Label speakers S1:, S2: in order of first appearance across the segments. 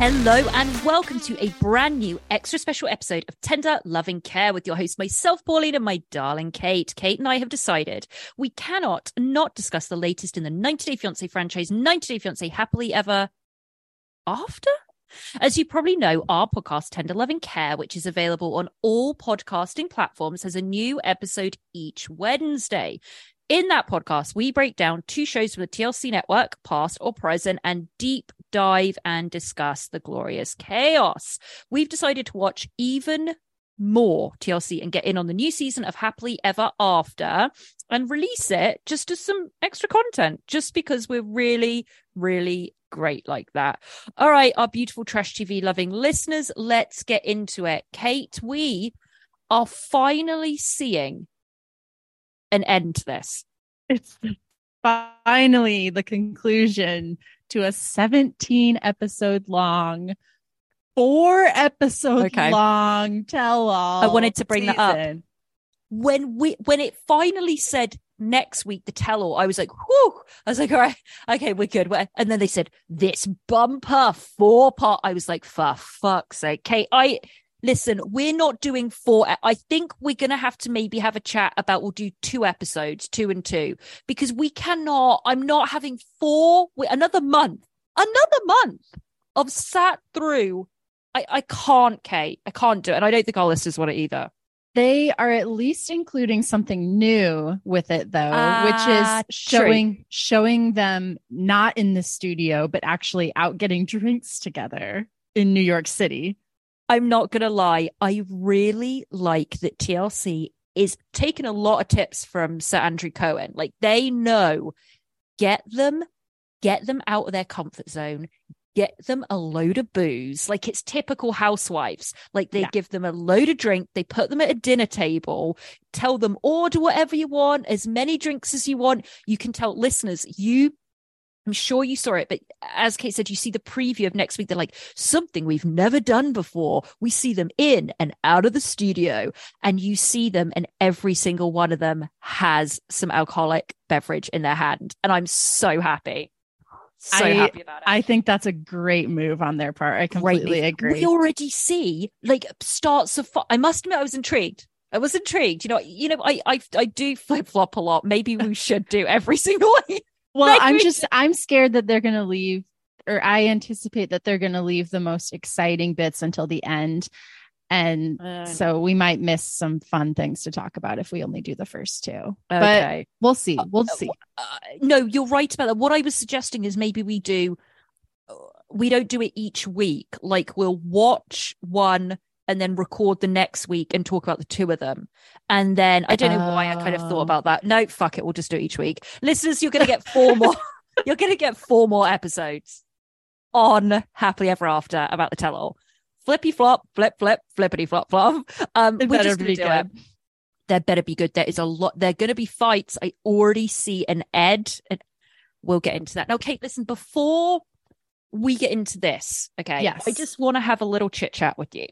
S1: Hello and welcome to a brand new extra special episode of Tender Loving Care with your host, myself, Pauline, and my darling Kate. Kate and I have decided we cannot not discuss the latest in the 90 Day Fiance franchise, 90 Day Fiance Happily Ever After? As you probably know, our podcast, Tender Loving Care, which is available on all podcasting platforms, has a new episode each Wednesday. In that podcast, we break down two shows from the TLC network, past or present, and deep dive and discuss the glorious chaos. We've decided to watch even more TLC and get in on the new season of Happily Ever After and release it just as some extra content, just because we're really, really great like that. All right, our beautiful trash TV loving listeners, let's get into it. Kate, we are finally seeing an end to this.
S2: It's finally the conclusion to a 17 episode long, four episode
S1: Okay.
S2: long tell all.
S1: I wanted to bring that up. When we when it finally said next week the tell all, I was like, whew. I was like, all right, okay, we're good. And then they said this bumper four part. I was like, for fuck's sake. Kate, I listen, we're not doing four. I think we're gonna have to maybe have a chat about we'll do two episodes, two and two, because we cannot, I'm not having four another month, another month of sat through. I, I can't, Kate. I can't do it. And I don't think our listeners want it either.
S2: They are at least including something new with it though,
S1: Ah,
S2: which is
S1: true.
S2: showing showing them not in the studio, but actually out getting drinks together in New York City.
S1: I'm not going to lie. I really like that TLC is taking a lot of tips from Sir Andrew Cohen. Like they know, get them, get them out of their comfort zone, get them a load of booze. Like it's typical housewives. Like they
S2: Yeah.
S1: give them a load of drink, they put them at a dinner table, tell them order whatever you want, as many drinks as you want. You can tell listeners, you I'm sure you saw it, but as Kate said, you see the preview of next week. They're like something we've never done before. We see them in and out of the studio, and you see them, and every single one of them has some alcoholic beverage in their hand. And I'm so happy. So
S2: I-
S1: happy about it.
S2: I think that's a great move on their part. I completely agree.
S1: We already see like starts of. I must admit, I was intrigued. I was intrigued. You know, you know, I I, I do flip flop a lot. Maybe we should do every single week.
S2: Well, I'm just I'm scared that they're going to leave or I anticipate that they're going to leave the most exciting bits until the end. And
S1: know.
S2: so we might miss some fun things to talk about if we only do the first two. But we'll see. We'll
S1: Uh,
S2: see.
S1: uh, no, you're right about that. What I was suggesting is maybe we do, uh, we don't do it each week. Like we'll watch one and then record the next week and talk about the two of them. And then I don't know why I kind of thought about that. No, fuck it. We'll just do it each week. Listeners, you're going to get four more. you're going to get four more episodes on Happily Ever After about the tell all. Flippy flop, flip, flip, flippity flop, flop. Um,
S2: It
S1: we're just going to do it.
S2: good.
S1: There better be good. There is a lot. There are going to be fights. I already see an Ed, and we'll get into that. Now, Kate, listen, before we get into this, okay?
S2: Yes.
S1: I just want to have a little chit chat with you.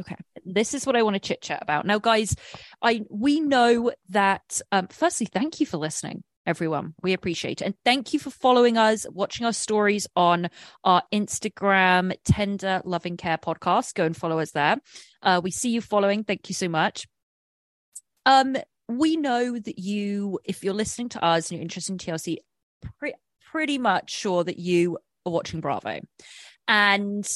S2: Okay.
S1: This is what I want to chit chat about. Now, guys, I we know that um firstly, thank you for listening, everyone. We appreciate it. And thank you for following us, watching our stories on our Instagram, Tender Loving Care podcast. Go and follow us there. Uh, we see you following. Thank you so much. Um, we know that you, if you're listening to us and you're interested in TLC, pre- pretty much sure that you are watching Bravo. And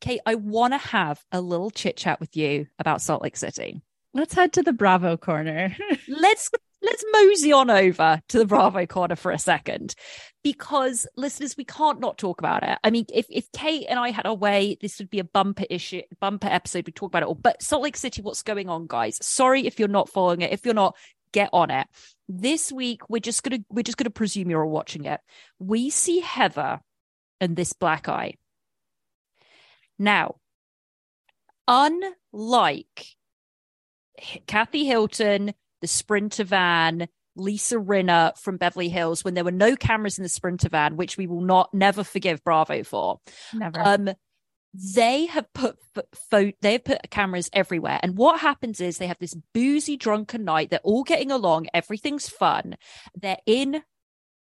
S1: Kate, I want to have a little chit chat with you about Salt Lake City.
S2: Let's head to the Bravo corner.
S1: Let's let's mosey on over to the Bravo corner for a second, because listeners, we can't not talk about it. I mean, if if Kate and I had our way, this would be a bumper issue, bumper episode. We talk about it all. But Salt Lake City, what's going on, guys? Sorry if you're not following it. If you're not, get on it. This week, we're just gonna we're just gonna presume you're all watching it. We see Heather and this black eye. Now, unlike Kathy Hilton, the Sprinter van, Lisa Rinna from Beverly Hills, when there were no cameras in the Sprinter van, which we will not never forgive Bravo for.
S2: Never.
S1: Um, they have put f- pho- they have put cameras everywhere, and what happens is they have this boozy, drunken night. They're all getting along. Everything's fun. They're in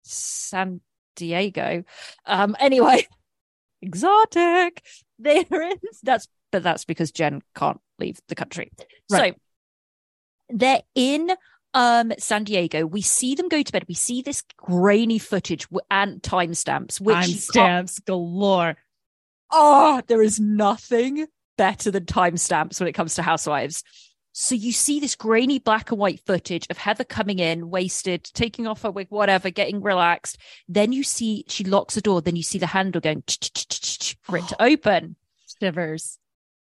S1: San Diego. Um, anyway, exotic. They're in that's but that's because Jen can't leave the country.
S2: Right.
S1: So they're in um San Diego. We see them go to bed. We see this grainy footage and timestamps, which
S2: Timestamps galore.
S1: oh, there is nothing better than timestamps when it comes to housewives. So you see this grainy black and white footage of Heather coming in, wasted, taking off her wig, whatever, getting relaxed. Then you see she locks the door. Then you see the handle going for it to open.
S2: Shivers.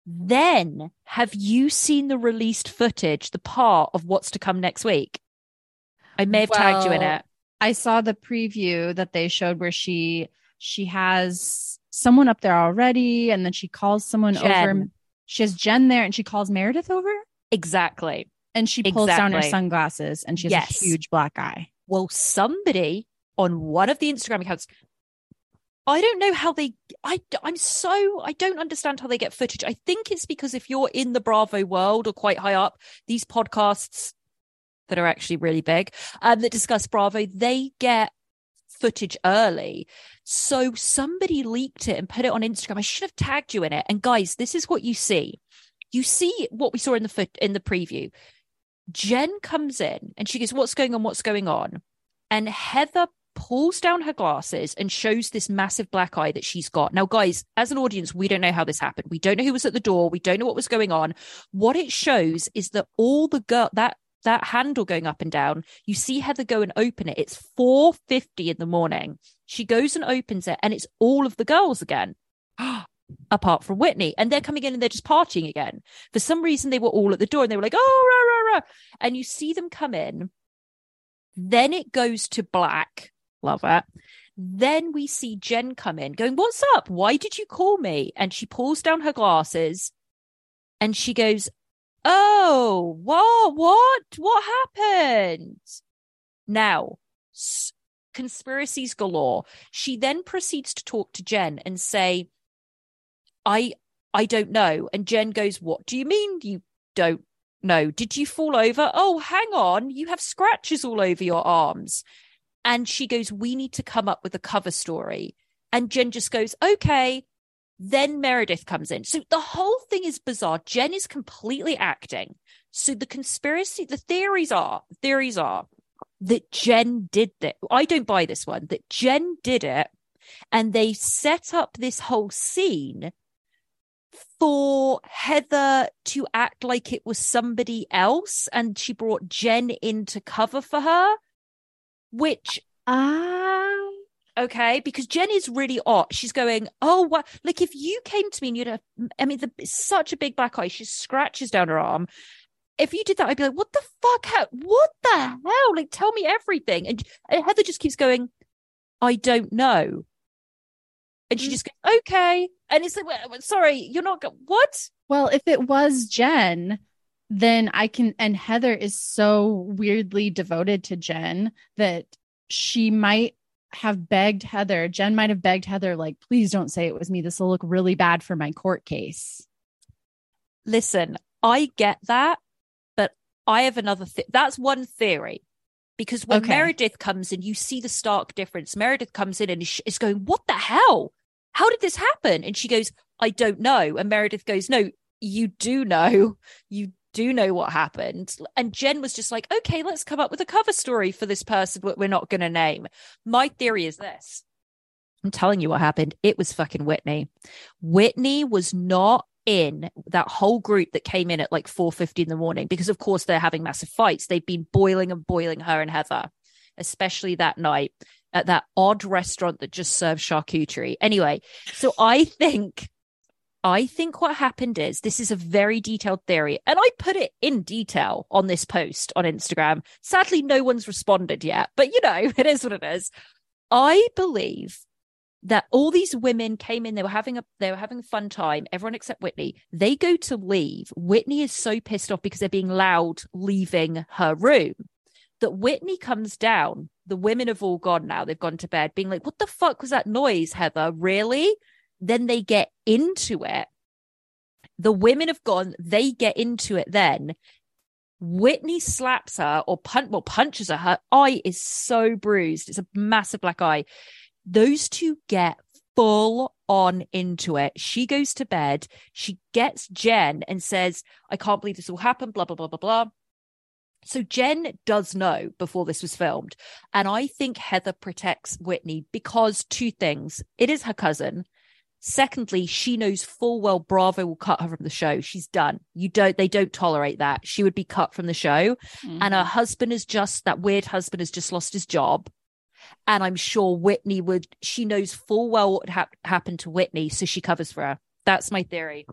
S1: Then have you seen the released footage, the part of what's to come next week? I may have tagged you in
S2: Well,
S1: it.
S2: I saw the preview that they showed where she she has someone up there already, and then she calls someone over.
S1: Jen.
S2: She has Jen there, and she calls Meredith over,
S1: Exactly.
S2: and she pulls down her sunglasses, and she has
S1: Yes.
S2: a huge black eye.
S1: Well, somebody on one of the Instagram accounts, I don't know how they. I I'm so I don't understand how they get footage. I think it's because if you're in the Bravo world or quite high up, these podcasts that are actually really big um, that discuss Bravo, they get footage early. So somebody leaked it and put it on Instagram. I should have tagged you in it. And guys, this is what you see. You see what we saw in the foot in the preview. Jen comes in and she goes, What's going on? What's going on? And Heather pulls down her glasses and shows this massive black eye that she's got. Now, guys, as an audience, we don't know how this happened. We don't know who was at the door. We don't know what was going on. What it shows is that all the girl that that handle going up and down, you see Heather go and open it. It's 4:50 in the morning. She goes and opens it, and it's all of the girls again. Apart from Whitney, and they're coming in and they're just partying again. For some reason, they were all at the door and they were like, "Oh, rah, rah, rah," and you see them come in. Then it goes to black. Love it. Then we see Jen come in going, What's up? Why did you call me? And she pulls down her glasses and she goes, Oh, what? What? What happened? Now, s- conspiracies galore. She then proceeds to talk to Jen and say, I I don't know. And Jen goes, What do you mean you don't know? Did you fall over? Oh, hang on. You have scratches all over your arms. And she goes, We need to come up with a cover story. And Jen just goes, Okay. Then Meredith comes in. So the whole thing is bizarre. Jen is completely acting. So the conspiracy, the theories are, the theories are that Jen did that. I don't buy this one, that Jen did it and they set up this whole scene for Heather to act like it was somebody else and she brought Jen in to cover for her, which
S2: Ah,
S1: Okay, because Jen is really odd. She's going, oh, what? Like if you came to me and you'd have, I mean, the, such a big black eye. She scratches down her arm. If you did that, I'd be like, what the fuck? How, what the hell? Like, tell me everything. And, and Heather just keeps going, I don't know. And she
S2: Mm.
S1: just goes, okay. And it's like, "Well, sorry, you're not, go- what?
S2: Well, if it was Jen, then I can, and Heather is so weirdly devoted to Jen that she might have begged Heather, Jen might have begged Heather, like, please don't say it was me. This will look really bad for my court case.
S1: Listen, I get that, but I have another th- that's one theory. Because when
S2: Okay.
S1: Meredith comes in, you see the stark difference. Meredith comes in and is going, What the hell? How did this happen? And she goes, I don't know. And Meredith goes, No, you do know. You do know what happened. And Jen was just like, Okay, let's come up with a cover story for this person that we're not going to name. My theory is this I'm telling you what happened. It was fucking Whitney. Whitney was not in that whole group that came in at like 4.50 in the morning because of course they're having massive fights they've been boiling and boiling her and heather especially that night at that odd restaurant that just serves charcuterie. Anyway so i think i think what happened is this is a very detailed theory and i put it in detail on this post on instagram. Sadly no one's responded yet but you know it is what it is. I believe that all these women came in they were having a they were having a fun time everyone except whitney. They go to leave. Whitney is so pissed off because they're being loud leaving her room that whitney comes down the women have all gone now they've gone to bed being like what the fuck was that noise heather really then they get into it the women have gone they get into it then Whitney slaps her or punch well punches her. Her eye is so bruised. It's a massive black eye those two get full on into it. She goes to bed. She gets Jen and says, I can't believe this will happen, blah, blah, blah, blah, blah. So Jen does know before this was filmed. And I think Heather protects Whitney because two things. It is her cousin. Secondly, she knows full well Bravo will cut her from the show. She's done. You don't, they don't tolerate that. She would be cut from the show. And her mm-hmm. husband is just, that weird husband has just lost his job and I'm sure Whitney would. She knows full well what hap- happened to Whitney, so she covers for her. That's my theory.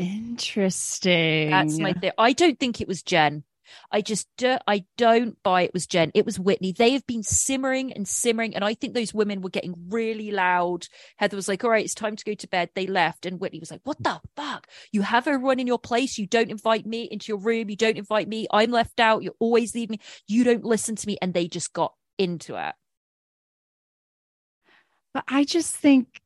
S2: Interesting.
S1: That's my theory. I don't think it was Jen. I just do, I don't buy it was Jen. It was Whitney. They have been simmering and simmering, and I think those women were getting really loud. Heather was like, "All right, it's time to go to bed." They left, and Whitney was like, "What the fuck? You have everyone in your place. You don't invite me into your room. You don't invite me. I'm left out. You always leave me. You don't listen to me." And they just got into it.
S2: But I just think,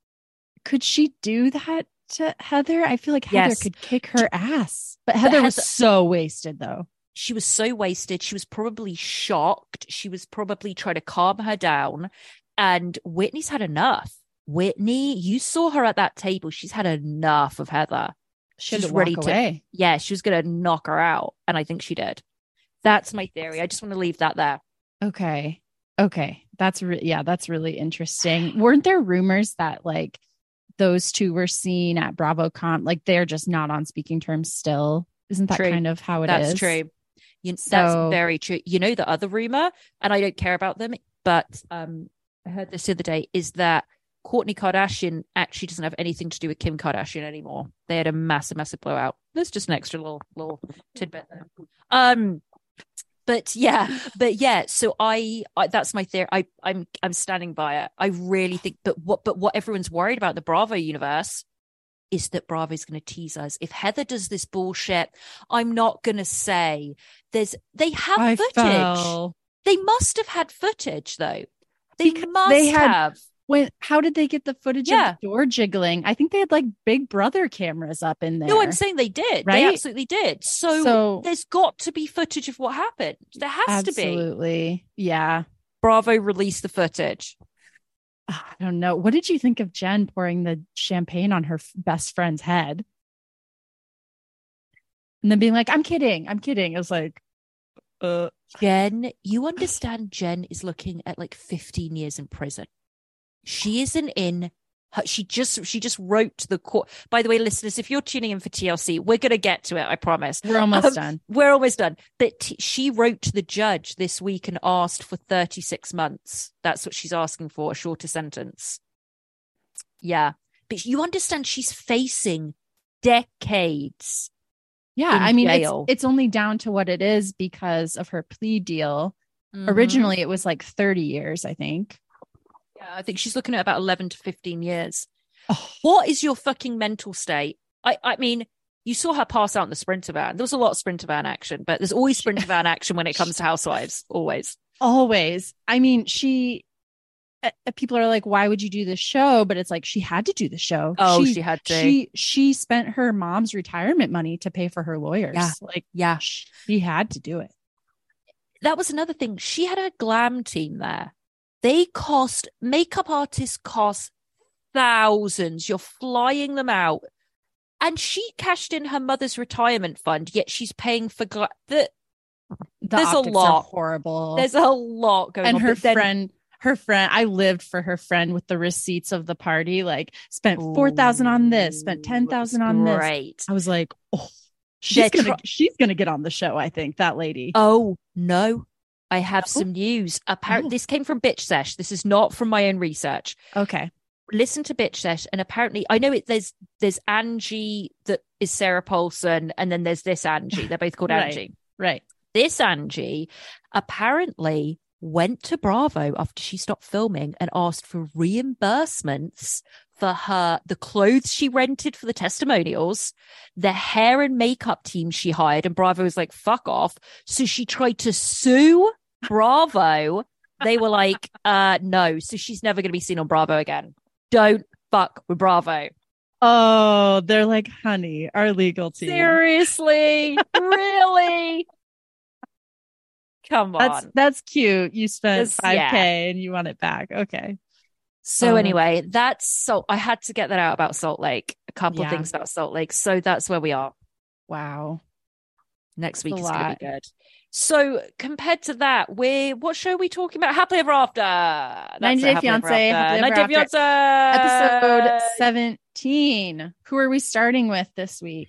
S2: could she do that to Heather? I feel like Heather
S1: Yes.
S2: could kick her ass. But Heather was
S1: Heather-
S2: so wasted, though.
S1: she was so wasted. She was probably shocked. She was probably trying to calm her down. And Whitney's had enough. Whitney, you saw her at that table. She's had enough of Heather.
S2: She's
S1: She's
S2: ready
S1: ready to-
S2: away.
S1: Yeah, she was going to knock her out. And I think she did. That's my theory. I just want to leave that there.
S2: Okay. Okay. That's re- yeah, that's really interesting. Weren't there rumors that like those two were seen at BravoCon like they're just not on speaking terms still? Isn't that
S1: True.
S2: kind of how it is?
S1: That's true. You,
S2: So-
S1: That's very true. You know, the other rumor, and I don't care about them, but um, I heard this the other day, is that Kourtney Kardashian actually doesn't have anything to do with Kim Kardashian anymore. They had a massive, massive blowout. There's just an extra little little tidbit there. Um, but yeah, but yeah. So I, I that's my theory. I, I'm I'm standing by it. I really think. But what but what everyone's worried about the Bravo universe is that bravo is going to tease us. If Heather does this bullshit, I'm not going to say there's. They have
S2: I
S1: footage.
S2: fell.
S1: They must have had footage though. They
S2: Because
S1: must
S2: they had-
S1: have.
S2: When how did they get the footage
S1: Yeah.
S2: of the door jiggling? I think they had like big brother cameras up in there.
S1: No, I'm saying they did. They
S2: Right?
S1: absolutely did. So,
S2: So-
S1: there's got to be footage of what happened. There has to be.
S2: Absolutely. Yeah.
S1: Bravo released the footage.
S2: I don't know. What did you think of Jen pouring the champagne on her f- best friend's head? And then being like, I'm kidding. I'm kidding. It was like, uh,
S1: Jen, you understand Jen is looking at like 15 years in prison. She isn't in her, she just she just wrote the court. By the way, listeners, if you're tuning in for TLC, we're going to get to it. I promise.
S2: We're almost
S1: Um,
S2: done.
S1: We're almost done. But t- she wrote to the judge this week and asked for 36 months. That's what she's asking for, a shorter sentence. Yeah. But you understand she's facing decades.
S2: Yeah, I mean, it's, it's only down to what it is because of her plea deal.
S1: Mhm.
S2: Originally, it was like 30 years, I think.
S1: I think she's looking at about 11 to 15 years.
S2: Oh.
S1: What is your fucking mental state? I, I mean, you saw her pass out in the sprinter van. There was a lot of sprinter van action, but there's always sprinter van action when it comes to housewives. Always.
S2: Always. I mean, she, uh, uh, people are like, why would you do this show? But it's like, she had to do the show.
S1: Oh, she had to.
S2: She, she spent her mom's retirement money to pay for her lawyers.
S1: Yeah.
S2: Like,
S1: Yeah.
S2: she had to do it.
S1: that was another thing. She had a glam team there. They cost makeup artists cost thousands. You're flying them out. And she cashed in her mother's retirement fund, yet she's paying for gla- the
S2: The
S1: There's a lot.
S2: horrible.
S1: there's a lot going
S2: and
S1: on.
S2: her
S1: but then-
S2: friend her friend i lived for her friend with the receipts of the party like spent 4000 on this spent
S1: Ooh,
S2: 10000 on this
S1: Great.
S2: i was like oh she's
S1: They're
S2: gonna
S1: tr-
S2: she's gonna get on the show i think that lady
S1: Oh no. I have
S2: No?
S1: some news. Apparently,
S2: Oh.
S1: this came from Bitch Sesh. This is not from my own research.
S2: okay
S1: listen to Bitch Sesh, and apparently, I know it. There's there's Angie that is Sarah Paulson, and then there's this Angie. They're both called
S2: Right.
S1: Angie.
S2: right
S1: This Angie apparently went to Bravo after she stopped filming and asked for reimbursements for her the clothes she rented for the testimonials, the hair and makeup team she hired, and Bravo was like, "Fuck off." So she tried to sue Bravo. They were like, uh, no. So she's never going to be seen on Bravo again. Don't fuck with Bravo.
S2: oh they're like honey our legal team
S1: Seriously? really? Come on.
S2: that's cute you spent
S1: That's-
S2: 5k
S1: yeah.
S2: and you want it back okay
S1: So
S2: Um,
S1: anyway, that's so I had to get that out about Salt Lake. A couple of
S2: Yeah.
S1: things about Salt Lake. So that's where we are.
S2: wow
S1: Next
S2: That's
S1: week is going to be good. So compared to that, we're what show are we talking about? Happily Ever After. That's
S2: 90 Day
S1: Happily Ever
S2: Fiancé,
S1: After.
S2: Happily Ever
S1: 90 Day Fiancé.
S2: episode 17 who are we starting with this week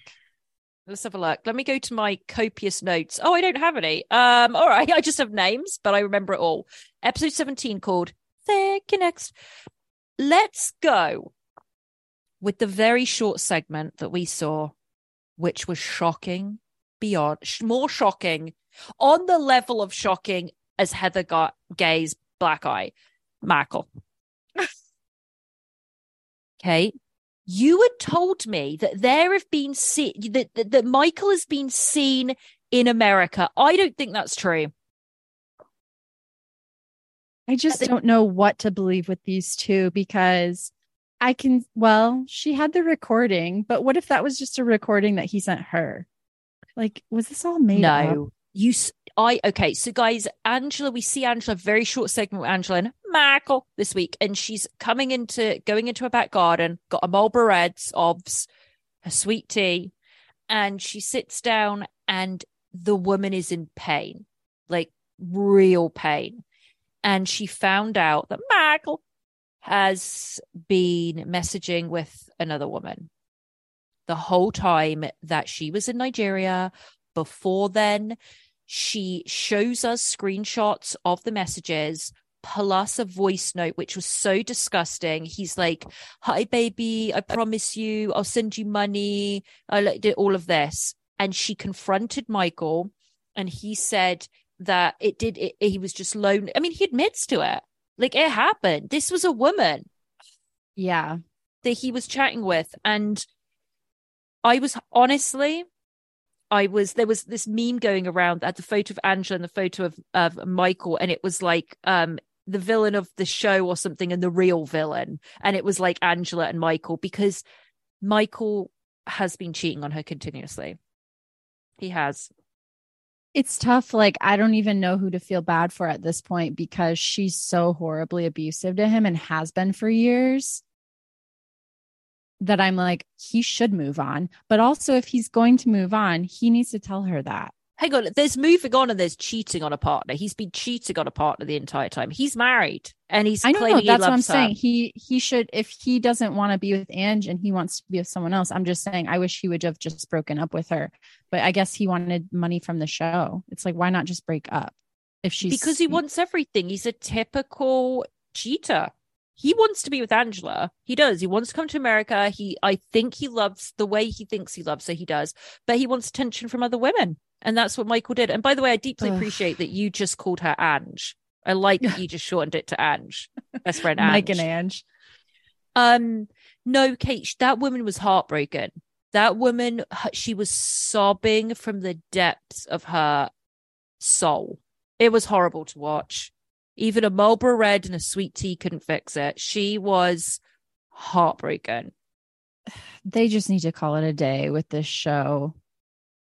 S1: Let's have a look. Let me go to my copious notes. Oh, I don't have any. Um, all right, I just have names, but I remember it all. Episode 17 called Thank you next. Let's go with the very short segment that we saw, which was shocking beyond more shocking on the level of shocking as Heather got Gay's black eye. Michael. okay. You had told me that there have been se- that, that that Michael has been seen in America. I don't think that's true.
S2: I just
S1: think-
S2: don't know what to believe with these two because I can, well, she had the recording, but what if that was just a recording that he sent her? Like, was this all made up?
S1: no, you. I, okay. So guys, Angela, we see Angela. Very short segment with Angela and Michael this week, and she's coming into going into her back garden. Got a Marlboro Reds, obs, a sweet tea, and she sits down, and the woman is in pain, like real pain, and she found out that Michael has been messaging with another woman the whole time that she was in Nigeria. Before then, she shows us screenshots of the messages plus a voice note, which was so disgusting. He's like, Hi, baby, I promise you, I'll send you money. I did all of this. And she confronted Michael, and he said that it did, it, he was just lonely. I mean, he admits to it. Like, it happened. This was a woman
S2: Yeah.
S1: that he was chatting with and i was honestly i was there was this meme going around that the photo of angela and the photo of, of michael and it was like um the villain of the show or something and the real villain and it was like angela and michael because michael has been cheating on her continuously he has
S2: It's tough. Like, I don't even know who to feel bad for at this point because she's so horribly abusive to him and has been for years that I'm like, he should move on. But also, if he's going to move on, he needs to tell her that.
S1: Hang on, there's moving on and there's cheating on a partner. He's been cheating on a partner the entire time. He's married and he's
S2: I know
S1: claiming
S2: that's what I'm
S1: her.
S2: saying. He he should if he doesn't want to be with Ange and he wants to be with someone else. I'm just saying I wish he would have just broken up with her. But I guess he wanted money from the show. It's like why not just break up? If she's
S1: because he wants everything. He's a typical cheater. He wants to be with Angela. He does. He wants to come to America. He, I think, he loves the way he thinks he loves her. He does, but he wants attention from other women, and that's what Michael did. And by the way, I deeply
S2: Ugh.
S1: appreciate that you just called her Ange. I like that you just shortened it to Ange, best friend Ange.
S2: Mike and Ange.
S1: Um, no, Kate, that woman was heartbroken. That woman, she was sobbing from the depths of her soul. It was horrible to watch. Even a Marlboro Red and a sweet tea couldn't fix it. She was heartbroken.
S2: They just need to call it a day with this show.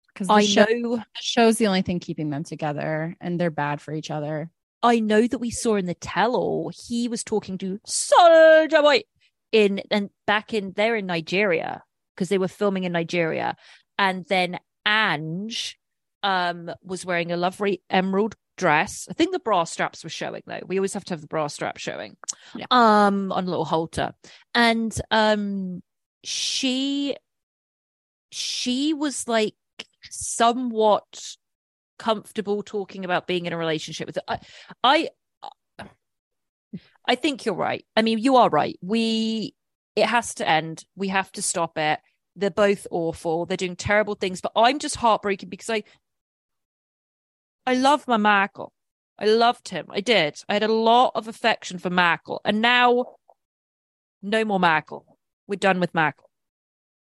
S2: Because
S1: I
S2: show,
S1: know,
S2: the show's the only thing keeping them together and they're bad for each other.
S1: I know that we saw in the tell-all he was talking to Soldier Boy in and back in there in Nigeria because they were filming in Nigeria, and then Ange um was wearing a lovely emerald dress. I think the bra straps were showing though. We always have to have the bra strap showing.
S2: Yeah.
S1: Um on a little halter. And um she she was like somewhat comfortable talking about being in a relationship with I I I think you're right. I mean, you are right. We it has to end. We have to stop it. They're both awful. They're doing terrible things, but I'm just heartbroken because I I love my Michael. I loved him. I did. I had a lot of affection for Michael. And now no more Michael. We're done with Michael.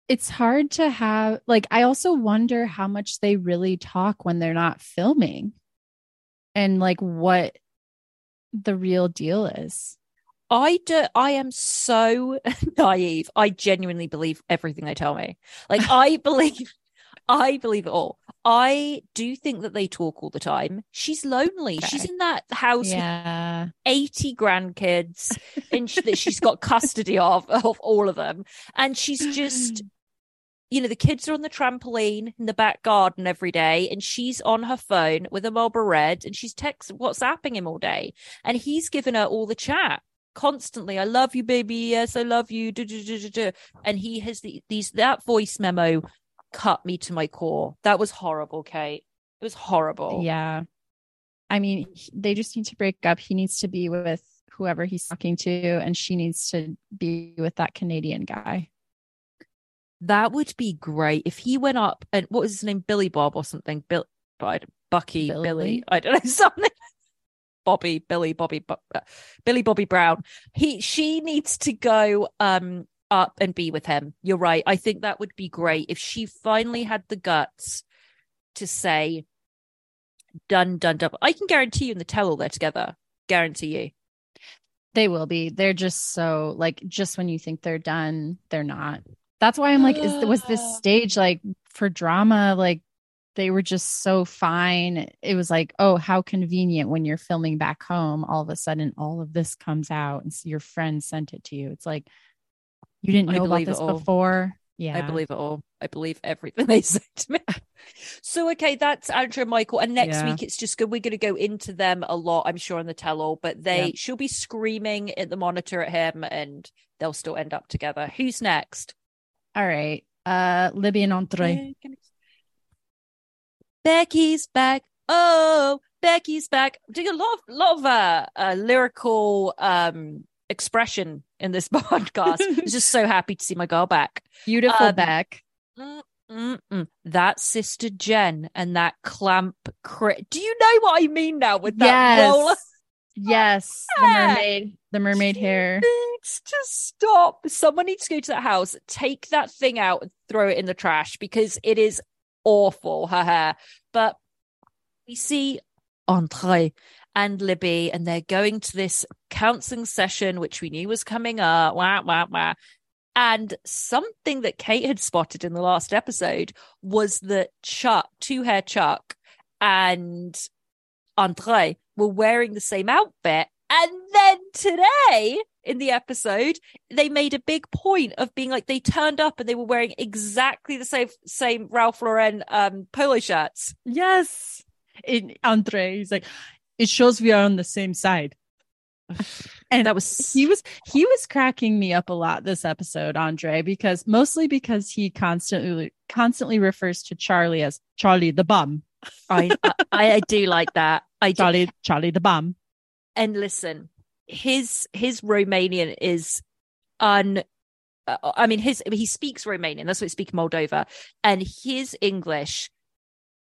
S2: It's hard to have, like, I also wonder how much they really talk when they're not filming and like what the real deal is.
S1: I do. I am so naive. I genuinely believe everything they tell me. Like I believe, I believe it all. I do think that they talk all the time. She's lonely. She's in that house with 80 grandkids and sh- that she's got custody of of all of them. And she's just you know the kids are on the trampoline in the back garden every day and she's on her phone with a Marlboro Red and she's text whatsapping him all day. And he's given her all the chat constantly. I love you baby. Yes i love you. Duh, duh, duh, duh. and he has the, these that voice memo cut me to my core that was horrible kate it was horrible
S2: Yeah. I mean, they just need to break up. He needs to be with whoever he's talking to, and she needs to be with that Canadian guy.
S1: That would be great if he went up and what was his name, Billy Bob or something, Bill, Bucky,
S2: Billy?
S1: Billy, I don't know something. Bobby, Billy, Bobby, Bu- uh, Billy, Bobby Brown. He, she needs to go um up and be with him. You're right. I think that would be great if she finally had the guts to say, "Done, done, done." I can guarantee you in the tell-all they're together. Guarantee you.
S2: They will be. They're just so like just when you think they're done, they're not. That's why I'm like, is was this ah. stage like for drama? Like they were just so fine. It was like, oh, how convenient when you're filming back home. All of a sudden, all of this comes out, and so your friend sent it to you. It's like you didn't know about this before. Yeah,
S1: I believe it all. I believe everything they say to me. so okay, that's Andrew and Michael. And next
S2: Yeah.
S1: week it's just good. We're gonna go into them a lot, I'm sure, on the tell all, but they
S2: Yeah.
S1: she'll be screaming at the monitor at him and they'll still end up together. Who's next?
S2: All right. Uh Libby and Andre.
S1: Becky's back. Oh, Becky's back. I'm doing a lot of lot of uh, uh lyrical um expression in this podcast. I was just so happy to see my girl back.
S2: Beautiful
S1: Um,
S2: Beck.
S1: Mm, mm, mm. That sister Jen and that clamp. crit. Do you know what I mean now with that
S2: Yes.
S1: roller?
S2: Yes. The mermaid. The mermaid hair.
S1: Needs to stop. Someone needs to go to that house, take that thing out, and throw it in the trash because it is awful. Her hair, but we see Andre and Libby, and they're going to this counseling session, which we knew was coming up. Wah, wah, wah. And something that Kate had spotted in the last episode was that Chuck, two hair Chuck, and Andre were wearing the same outfit And then today in the episode, they made a big point of being like they turned up and they were wearing exactly the same same Ralph Lauren um polo shirts.
S2: Yes. In Andre, he's like, it shows we are on the same side. And
S1: That was
S2: he was he was cracking me up a lot this episode, Andre, because mostly because he constantly constantly refers to Charlie as Charlie the bum.
S1: I, I I do like that. I do.
S2: Charlie Charlie the bum.
S1: and listen, his his Romanian is un. uh, I mean, his he speaks Romanian. That's what he speaks Moldova, and his English.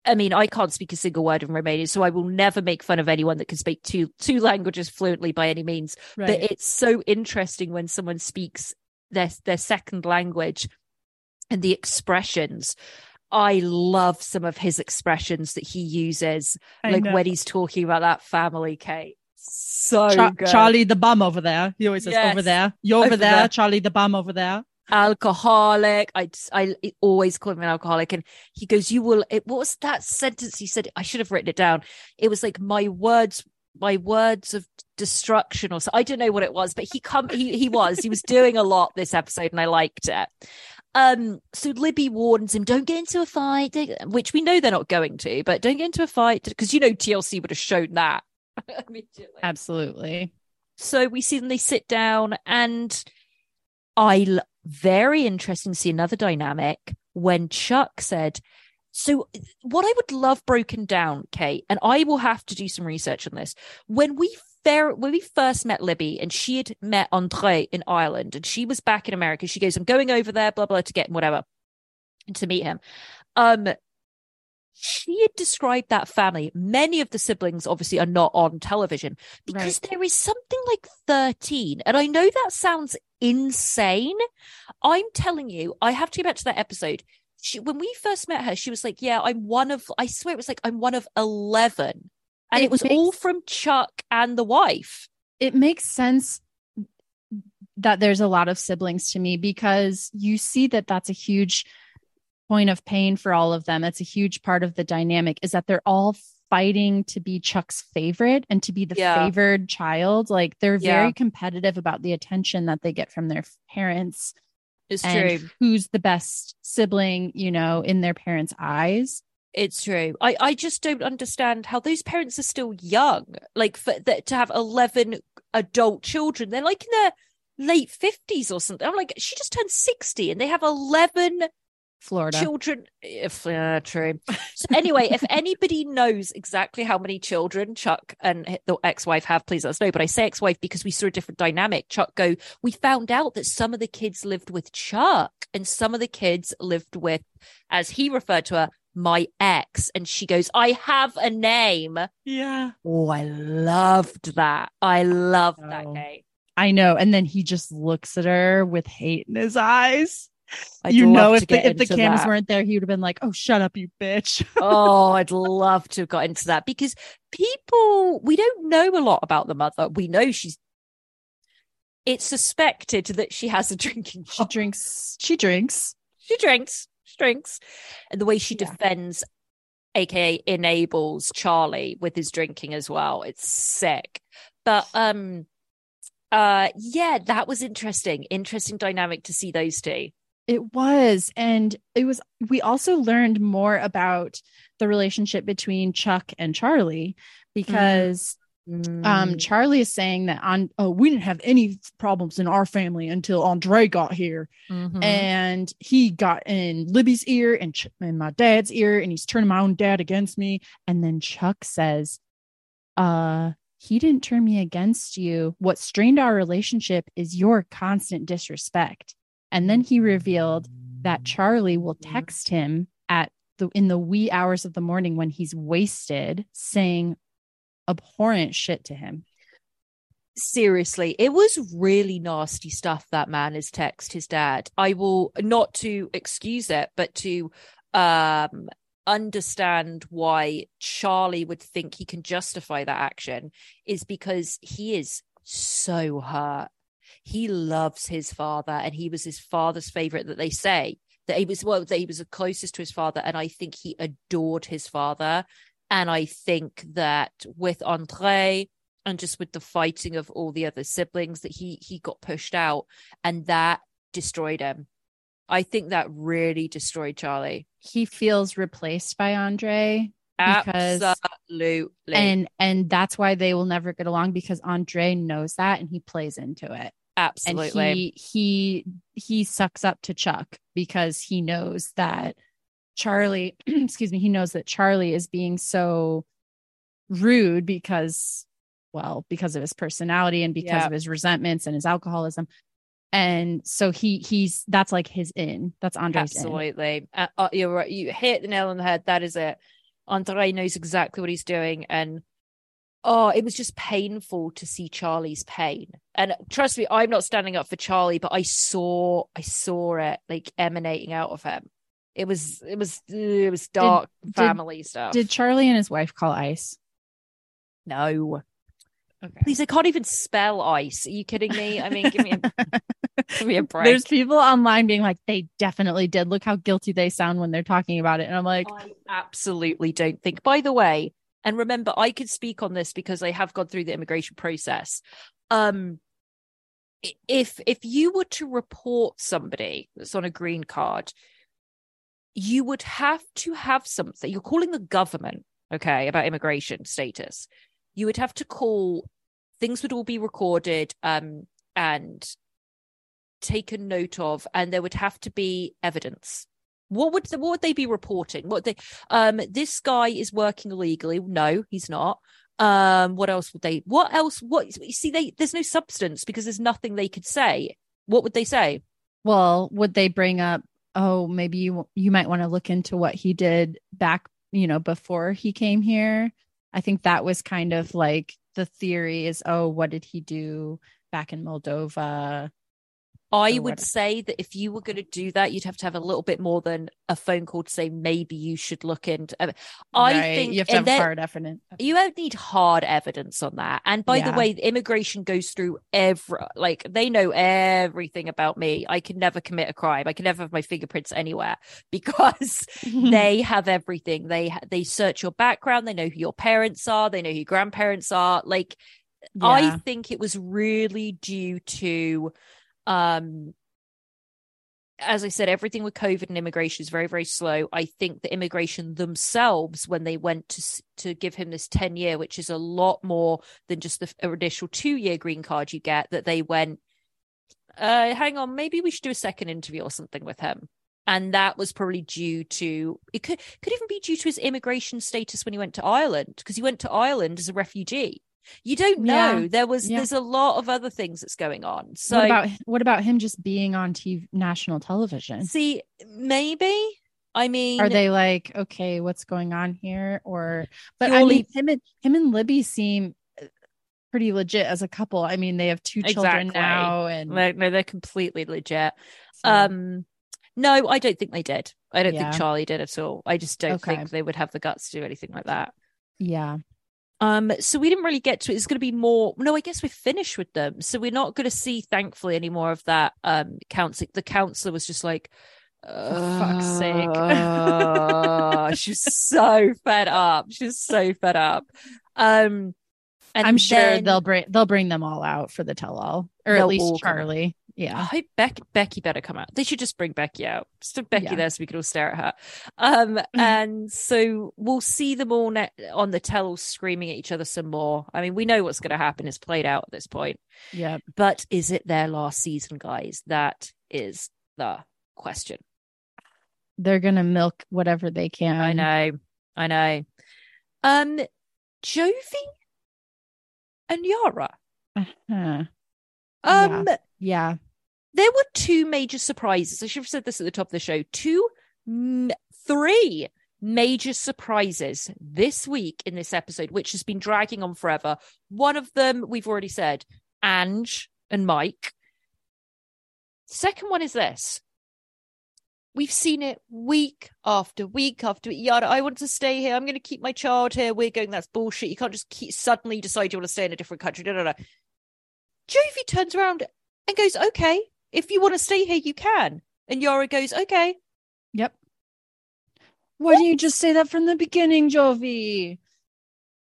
S1: I mean, I can't speak a single word in Romanian, so I will never make fun of anyone that can speak two two languages fluently by any means. But it's so interesting when someone speaks their their second language and the expressions. I love some of his expressions that he uses,
S2: I
S1: like
S2: know.
S1: when he's talking about that family, Kate. So
S2: Cha-
S1: good.
S2: Charlie the bum over there. He always says
S1: Yes.
S2: over there. You're over,
S1: Over
S2: there,
S1: there.
S2: Charlie the bum over there.
S1: Alcoholic. I I always call him an alcoholic, and he goes, "You will." It, what was that sentence he said? I should have written it down. It was like my words, my words of destruction, or so. I don't know what it was, but he come he he was he was doing a lot this episode, and I liked it. Um, so Libby warns him, "Don't get into a fight," which we know they're not going to, but don't get into a fight because you know TLC would have shown that immediately.
S2: Absolutely.
S1: So we see them, they sit down, and I very interesting to see another dynamic when Chuck said, So, what I would love broken down, Kate, and I will have to do some research on this. When we fair, when we first met Libby and she had met Andre in Ireland and she was back in America, she goes, I'm going over there, blah, blah, to get him, whatever, to meet him. Um, she had described that family. Many of the siblings obviously are not on television because there is something like 13. And I know that sounds insane. I'm telling you, I have to go back to that episode. She, when we first met her, she was like, Yeah, I'm one of, I swear it was like, I'm one of 11. And it,
S2: It
S1: was
S2: makes-
S1: all from Chuck and the wife.
S2: it makes sense that there's a lot of siblings to me because you see that that's a huge point of pain for all of them. That's a huge part of the dynamic is that they're all fighting to be Chuck's favorite and to be the
S1: Yeah.
S2: favored child. Like they're
S1: Yeah.
S2: very competitive about the attention that they get from their parents
S1: It's
S2: and
S1: true.
S2: who's the best sibling, you know, in their parents' eyes.
S1: It's true. I, I just don't understand how those parents are still young. Like for that to have 11 adult children, they're like in their late 50s or something. I'm like, she just turned 60 and they have 11
S2: Florida.
S1: children if uh, true so anyway if anybody knows exactly how many children chuck and the ex-wife have please let us know but i say ex-wife because we saw a different dynamic chuck go we found out that some of the kids lived with chuck and some of the kids lived with as he referred to her my ex and she goes i have a name
S2: yeah.
S1: oh i loved that i loved that
S2: Oh.
S1: Kate.
S2: I know. And then he just looks at her with hate in his eyes.
S1: I'd
S2: you know, if the, if the cams
S1: that.
S2: weren't there, he would have been like, "Oh, shut up, you bitch."
S1: oh, I'd love to have got into that because people, we don't know a lot about the mother. We know she's, it's suspected that she has a drinking
S2: she drinks. She drinks.
S1: She drinks, she drinks. And the way she
S2: Yeah.
S1: defends, aka enables Charlie with his drinking as well. It's sick. But, um, uh, yeah, that was interesting. Interesting dynamic to see those two.
S2: It was, and it was. We also learned more about the relationship between Chuck and Charlie because
S1: Mm.
S2: um, Charlie is saying that on. Oh, we didn't have any problems in our family until Andre got here.
S1: Mhm.
S2: and he got in Libby's ear and, Ch- and my dad's ear, and he's turning my own dad against me. And then Chuck says, "Uh, he didn't turn me against you. What strained our relationship is your constant disrespect." And then he revealed that Charlie will text him at the in the wee hours of the morning when he's wasted, saying abhorrent shit to him.
S1: seriously it was really nasty stuff that man has text his dad i will not to excuse it but to um understand why charlie would think he can justify that action is because he is so hurt he loves his father and he was his father's favorite that they say that he was well that he was the closest to his father and i think he adored his father. And i think that with andre and just with the fighting of all the other siblings that he he got pushed out and that destroyed him. I think that really destroyed charlie.
S2: He feels replaced by Andre because
S1: absolutely.
S2: and and that's why they will never get along because Andre knows that and he plays into it.
S1: Absolutely
S2: And he he he sucks up to Chuck because he knows that Charlie, excuse me, he knows that Charlie is being so rude because well, because of his personality and because
S1: Yeah.
S2: of his resentments and his alcoholism. And so he he's that's like his in. That's Andre's.
S1: Absolutely. Uh, uh, you're right. You hit the nail on the head. That is it. Andre knows exactly what he's doing. And oh, it was just painful to see Charlie's pain. And trust me, I'm not standing up for Charlie, but I saw, I saw it like emanating out of him. It was, it was, it was dark
S2: did-
S1: family stuff.
S2: Did Charlie and his wife call ice?
S1: no,
S2: Okay.
S1: please, I can't even spell ice. Are you kidding me? I mean, give me a, give me a break.
S2: There's people online being like, they definitely did. Look how guilty they sound when they're talking about it. And I'm like,
S1: I absolutely don't think. By the way, and remember, I could speak on this because I have gone through the immigration process. Um, if if you were to report somebody that's on a green card, you would have to have something. You're calling the government, okay, about immigration status. You would have to call. Things would all be recorded, um, and taken note of, and there would have to be evidence. What would what would they be reporting? What they um this guy is working illegally? No, he's not. Um, what else would they? What else? What you see? They there's no substance because there's nothing they could say. What would they say?
S2: well, would they bring up, oh, maybe you you might want to look into what he did back, you know, before he came here? I think that was kind of like the theory is, oh, what did he do back in Moldova?
S1: I would say that if you were going to do that, you'd have to have a little bit more than a phone call to say maybe you should look into. I, uh, mean, I
S2: Right,
S1: think
S2: you have to have
S1: then-
S2: hard evidence.
S1: you don't need hard evidence on that. And by the
S2: Yeah.
S1: way, immigration goes through every like they know everything about me. I can never commit a crime. I can never have my fingerprints anywhere because they have everything. They ha- they search your background. They know who your parents are. They know who your grandparents are. Like I think it was really due to um as I said, everything with COVID and immigration is very, very slow. I think the immigration themselves, when they went to to give him this ten year, which is a lot more than just the initial two year green card you get, that they went, uh, hang on, maybe we should do a second interview or something with him. And that was probably due to it could could even be due to his immigration status when he went to Ireland because he went to Ireland as a refugee. You don't know.
S2: Yeah.
S1: There was
S2: Yeah.
S1: there's a lot of other things that's going on. So
S2: what about what about him just being on TV, national television?
S1: see, maybe. I mean,
S2: Are they like, okay, what's going on here? Or, but I mean, him and him and Libby seem uh, pretty legit as a couple. I mean, they have two children
S1: Exactly.
S2: now, and
S1: no, no, they're completely legit.
S2: so-
S1: Um, no, I don't think they did. I don't
S2: Yeah.
S1: think Charlie did at all. I just don't
S2: Okay.
S1: think they would have the guts to do anything like that.
S2: yeah,
S1: Um, so we didn't really get to it. It's going to be more. No, I guess we're finished with them. So we're not going to see, thankfully, any more of that. Um, counseling. The counselor was just like,
S2: For fuck's sake.
S1: "Uh," she's so fed up. She's so fed up. Um, and
S2: I'm sure
S1: then-
S2: they'll bring they'll bring them all out for the tell all, or at least
S1: all
S2: Charlie.
S1: I hope Becky, Becky better come out. They should just bring Becky out. Just have Becky
S2: Yeah.
S1: there so we can all stare at her. Um, and so we'll see them all ne- on the tell screaming at each other some more. I mean, we know what's going to happen. It's played out at this point.
S2: yeah.
S1: But is it their last season, guys? That is the question.
S2: They're gonna milk whatever they can.
S1: I know. I know. Um, Jovi and Yara.
S2: Uh-huh.
S1: Um,
S2: Yeah,
S1: there were two major surprises. I should have said this at the top of the show. Two, three major surprises this week in this episode, which has been dragging on forever. One of them we've already said, Ange and Mike. Second one is this. We've seen it week after week after week. Yada, I want to stay here. I'm going to keep my child here. We're going, that's bullshit. You can't just keep, suddenly decide you want to stay in a different country. No, no, no. Jovi turns around and goes, okay, if you want to stay here, you can. And Yara goes, okay.
S2: yep. Why didn't you just say that from the beginning, Jovi?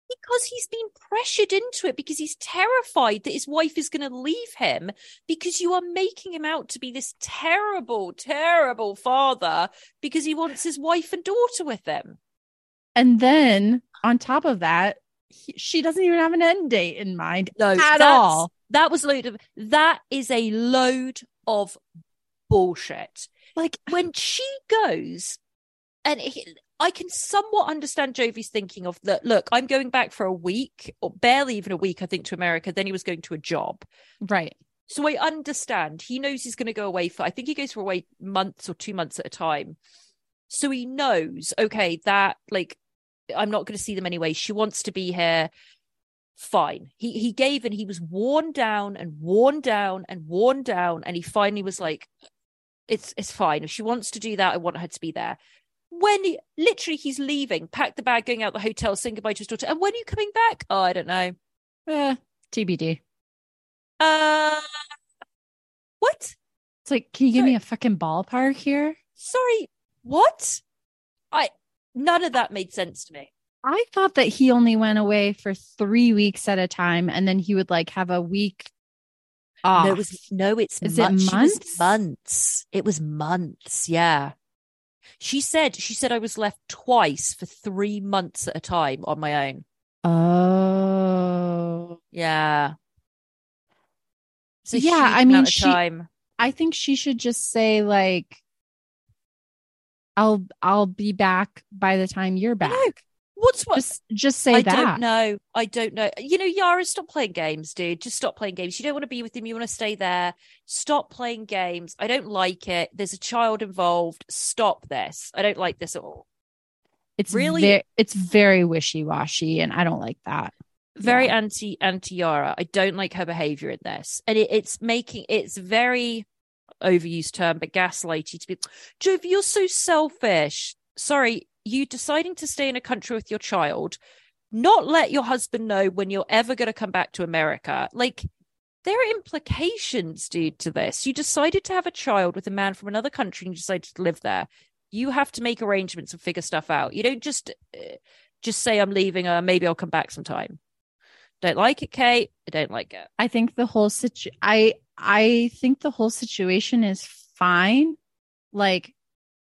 S1: Because he's been pressured into it because he's terrified that his wife is going to leave him because you are making him out to be this terrible, terrible father because he wants his wife and daughter with him.
S2: And then on top of that, he, she doesn't even have an end date in mind
S1: No,
S2: at all.
S1: That was a load of that is a load of bullshit.
S2: Like
S1: when she goes and he, I can somewhat understand Jovi's thinking of that. Look, I'm going back for a week or barely even a week, I think, to America. Then he was going to a job.
S2: right.
S1: So I understand. He knows he's going to go away for, I think he goes for away months or two months at a time. So he knows, okay, that like, I'm not going to see them anyway. She wants to be here. Fine. He he gave and he was worn down and worn down and worn down. And he finally was like, it's it's fine. If she wants to do that, I want her to be there. When he, literally he's leaving, packed the bag, going out the hotel, saying goodbye to his daughter. And when are you coming back? Oh, I don't know.
S2: Eh, TBD.
S1: Uh what?
S2: It's like, can you give
S1: Sorry.
S2: me a fucking ballpark here?
S1: Sorry, what? I none of that made sense to me.
S2: I thought that he only went away for three weeks at a time, and then he would like have a week off.
S1: No, it was no, it's
S2: Is it
S1: months.
S2: Months?
S1: months. It was months. Yeah. She said she said I was left twice for three months at a time on my own.
S2: Oh,
S1: Yeah. So
S2: Yeah, I mean, she-
S1: time.
S2: I think she should just say like, "I'll I'll be back by the time you're back."
S1: No, What's what?
S2: Just just say
S1: I
S2: that.
S1: don't know. I don't know. You know, Yara, stop playing games, dude. Just stop playing games. You don't want to be with him. You want to stay there. Stop playing games. I don't like it. There's a child involved. Stop this. I don't like this at all.
S2: It's
S1: Really?
S2: really it's very wishy washy, and I don't like that.
S1: Very
S2: Yeah.
S1: anti anti Yara. I don't like her behavior in this, and it, it's making it's very overused term, but gaslighty to be. Jove, you're so selfish. Sorry, you deciding to stay in a country with your child, not let your husband know when you're ever going to come back to America. Like there are implications, dude, to this. You decided to have a child with a man from another country and you decided to live there. You have to make arrangements and figure stuff out. You don't just uh, just say I'm leaving. Uh, maybe I'll come back sometime. Don't like it, Kate. I don't like it.
S2: I think the whole situ I I think the whole situation is fine. Like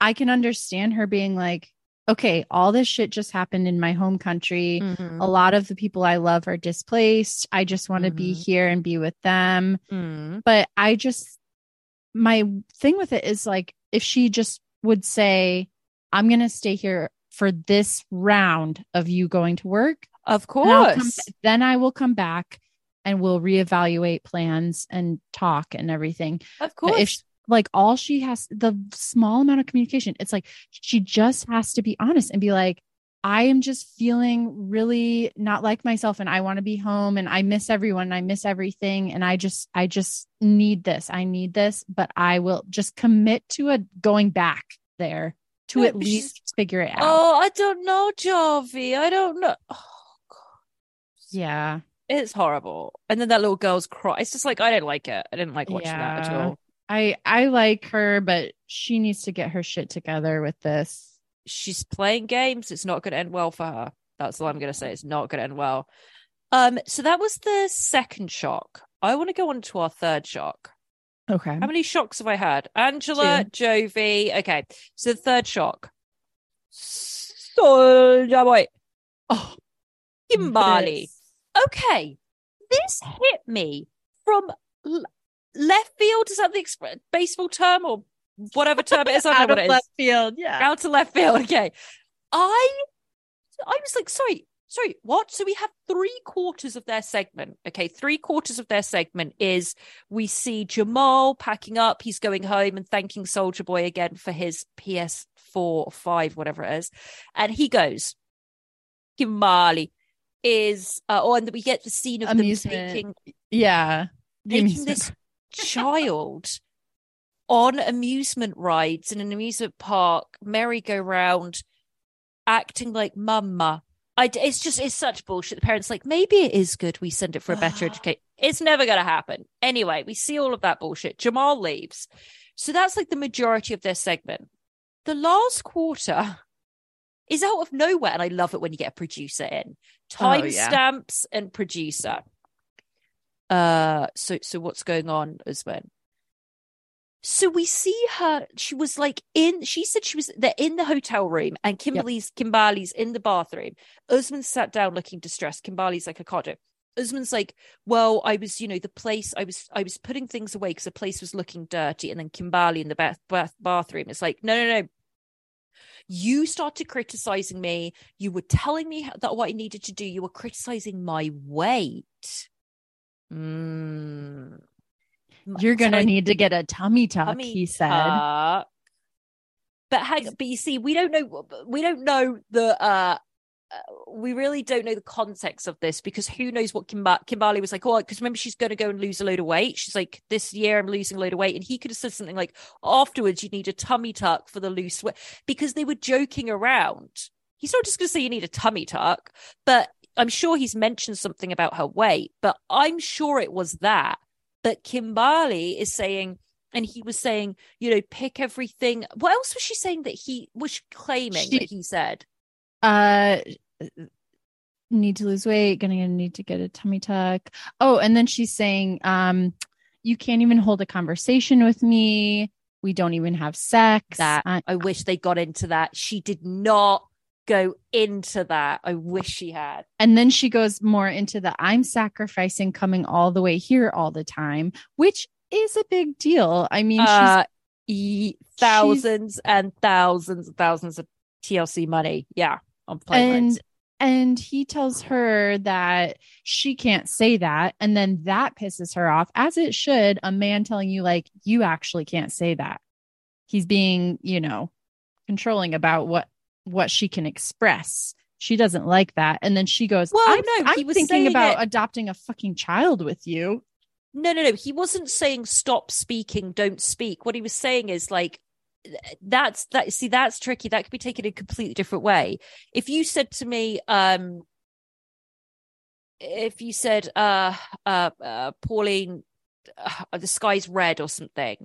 S2: I can understand her being like, okay, all this shit just happened in my home country.
S1: Mm-hmm.
S2: A lot of the people I love are displaced. I just want to be
S1: Mhm.
S2: here and be with them.
S1: Mm.
S2: But I just my thing with it is like if she just would say, I'm gonna stay here for this round of you going to work,
S1: Of
S2: I'll come-
S1: course.
S2: then I will come back and we'll reevaluate plans and talk and everything.
S1: Of
S2: But if
S1: course.
S2: Like all she has the small amount of communication, it's like she just has to be honest and be like, I am just feeling really not like myself and I want to be home and I miss everyone and I miss everything and I just I just need this. I need this, but I will just commit to a going back there to
S1: No,
S2: at least figure it out.
S1: Oh, I don't know, Jarvie. I don't know. Oh, God.
S2: yeah.
S1: It's horrible. And then that little girl's cry. It's just like I don't like it. I didn't like watching that at all.
S2: I I like her, but she needs to get her shit together with this.
S1: She's playing games. It's not going to end well for her. That's all I'm going to say. It's not going to end well. Um, so that was the second shock. I want to go on to our third shock.
S2: Okay.
S1: How many shocks have I had? Angela, Jovi. Okay. So the third shock. Soldier boy. Oh, Kimberly. Okay. This hit me from l- left field. Is that the exp- baseball term or whatever term it is? I don't know what it is.
S2: Left field. Yeah.
S1: Out to left field. Okay. I I was like, sorry, sorry, what? So we have three quarters of their segment. Okay, three quarters of their segment is we see Jamal packing up, he's going home and thanking Soldier Boy again for his PS4 or 5, whatever it is. And he goes, Kimali is uh oh, and we get the scene of
S2: Amusement.
S1: them taking
S2: Yeah.
S1: Taking this child on amusement rides in an amusement park, merry-go-round, acting like mama. I, it's just it's such bullshit. The parents like maybe it is good. We send it for a better education. It's never going to happen. Anyway, we see all of that bullshit. Jamal leaves, so that's like the majority of their segment. The last quarter is out of nowhere. And I love it when you get a producer in.
S2: Oh, yeah.
S1: Timestamps and producer. Uh so so what's going on, Usman? So we see her, she was like in, she said she was, they're in the hotel room and Kimberly's, Kimberly's in the bathroom. Usman sat down looking distressed. Kimberly's like, I can't do it. Usman's like, well, I was, you know, the place, I was, I was putting things away because the place was looking dirty. And then Kimberly in the bath, bath, bathroom, it's like, no, no, no. You started criticizing me. You were telling me that what I needed to do. You were criticizing my weight. Mm.
S2: You're gonna
S1: So I-
S2: need to get a tummy tuck,
S1: tummy
S2: he said.
S1: tuck. But hang, but you see, we don't know. We don't know the. uh uh, we really don't know the context of this because who knows what Kimba- Kimbali was like. Oh, because remember she's going to go and lose a load of weight. She's like, this year I'm losing a load of weight, and he could have said something like, afterwards you need a tummy tuck for the loose weight because they were joking around. He's not just going to say you need a tummy tuck, but I'm sure he's mentioned something about her weight. But I'm sure it was that. But Kimbali is saying, and he was saying, you know, pick everything. What else was she saying that he was claiming
S2: She-
S1: that he said?
S2: uh need to lose weight gonna need to get a tummy tuck oh and then she's saying um you can't even hold a conversation with me we don't even have sex
S1: That
S2: I-
S1: I wish they got into that. She did not go into that. I wish she had.
S2: and then she goes more into the i'm sacrificing coming all the way here all the time which is a big deal i mean
S1: Uh, e- thousands and thousands and thousands of TLC money. Yeah, on plane
S2: and
S1: rides.
S2: and he tells her that she can't say that and then that pisses her off as it should a man telling you like you actually can't say that he's being you know controlling about what what she can express she doesn't like that and then she goes
S1: Well,
S2: i'm,
S1: no,
S2: I'm
S1: was
S2: thinking about
S1: it-
S2: adopting a fucking child with you
S1: No, no, no. He wasn't saying stop speaking, don't speak. What he was saying is like that's that see that's tricky. That could be taken a completely different way. If you said to me, um if you said uh uh, uh Pauline uh, the sky's red or something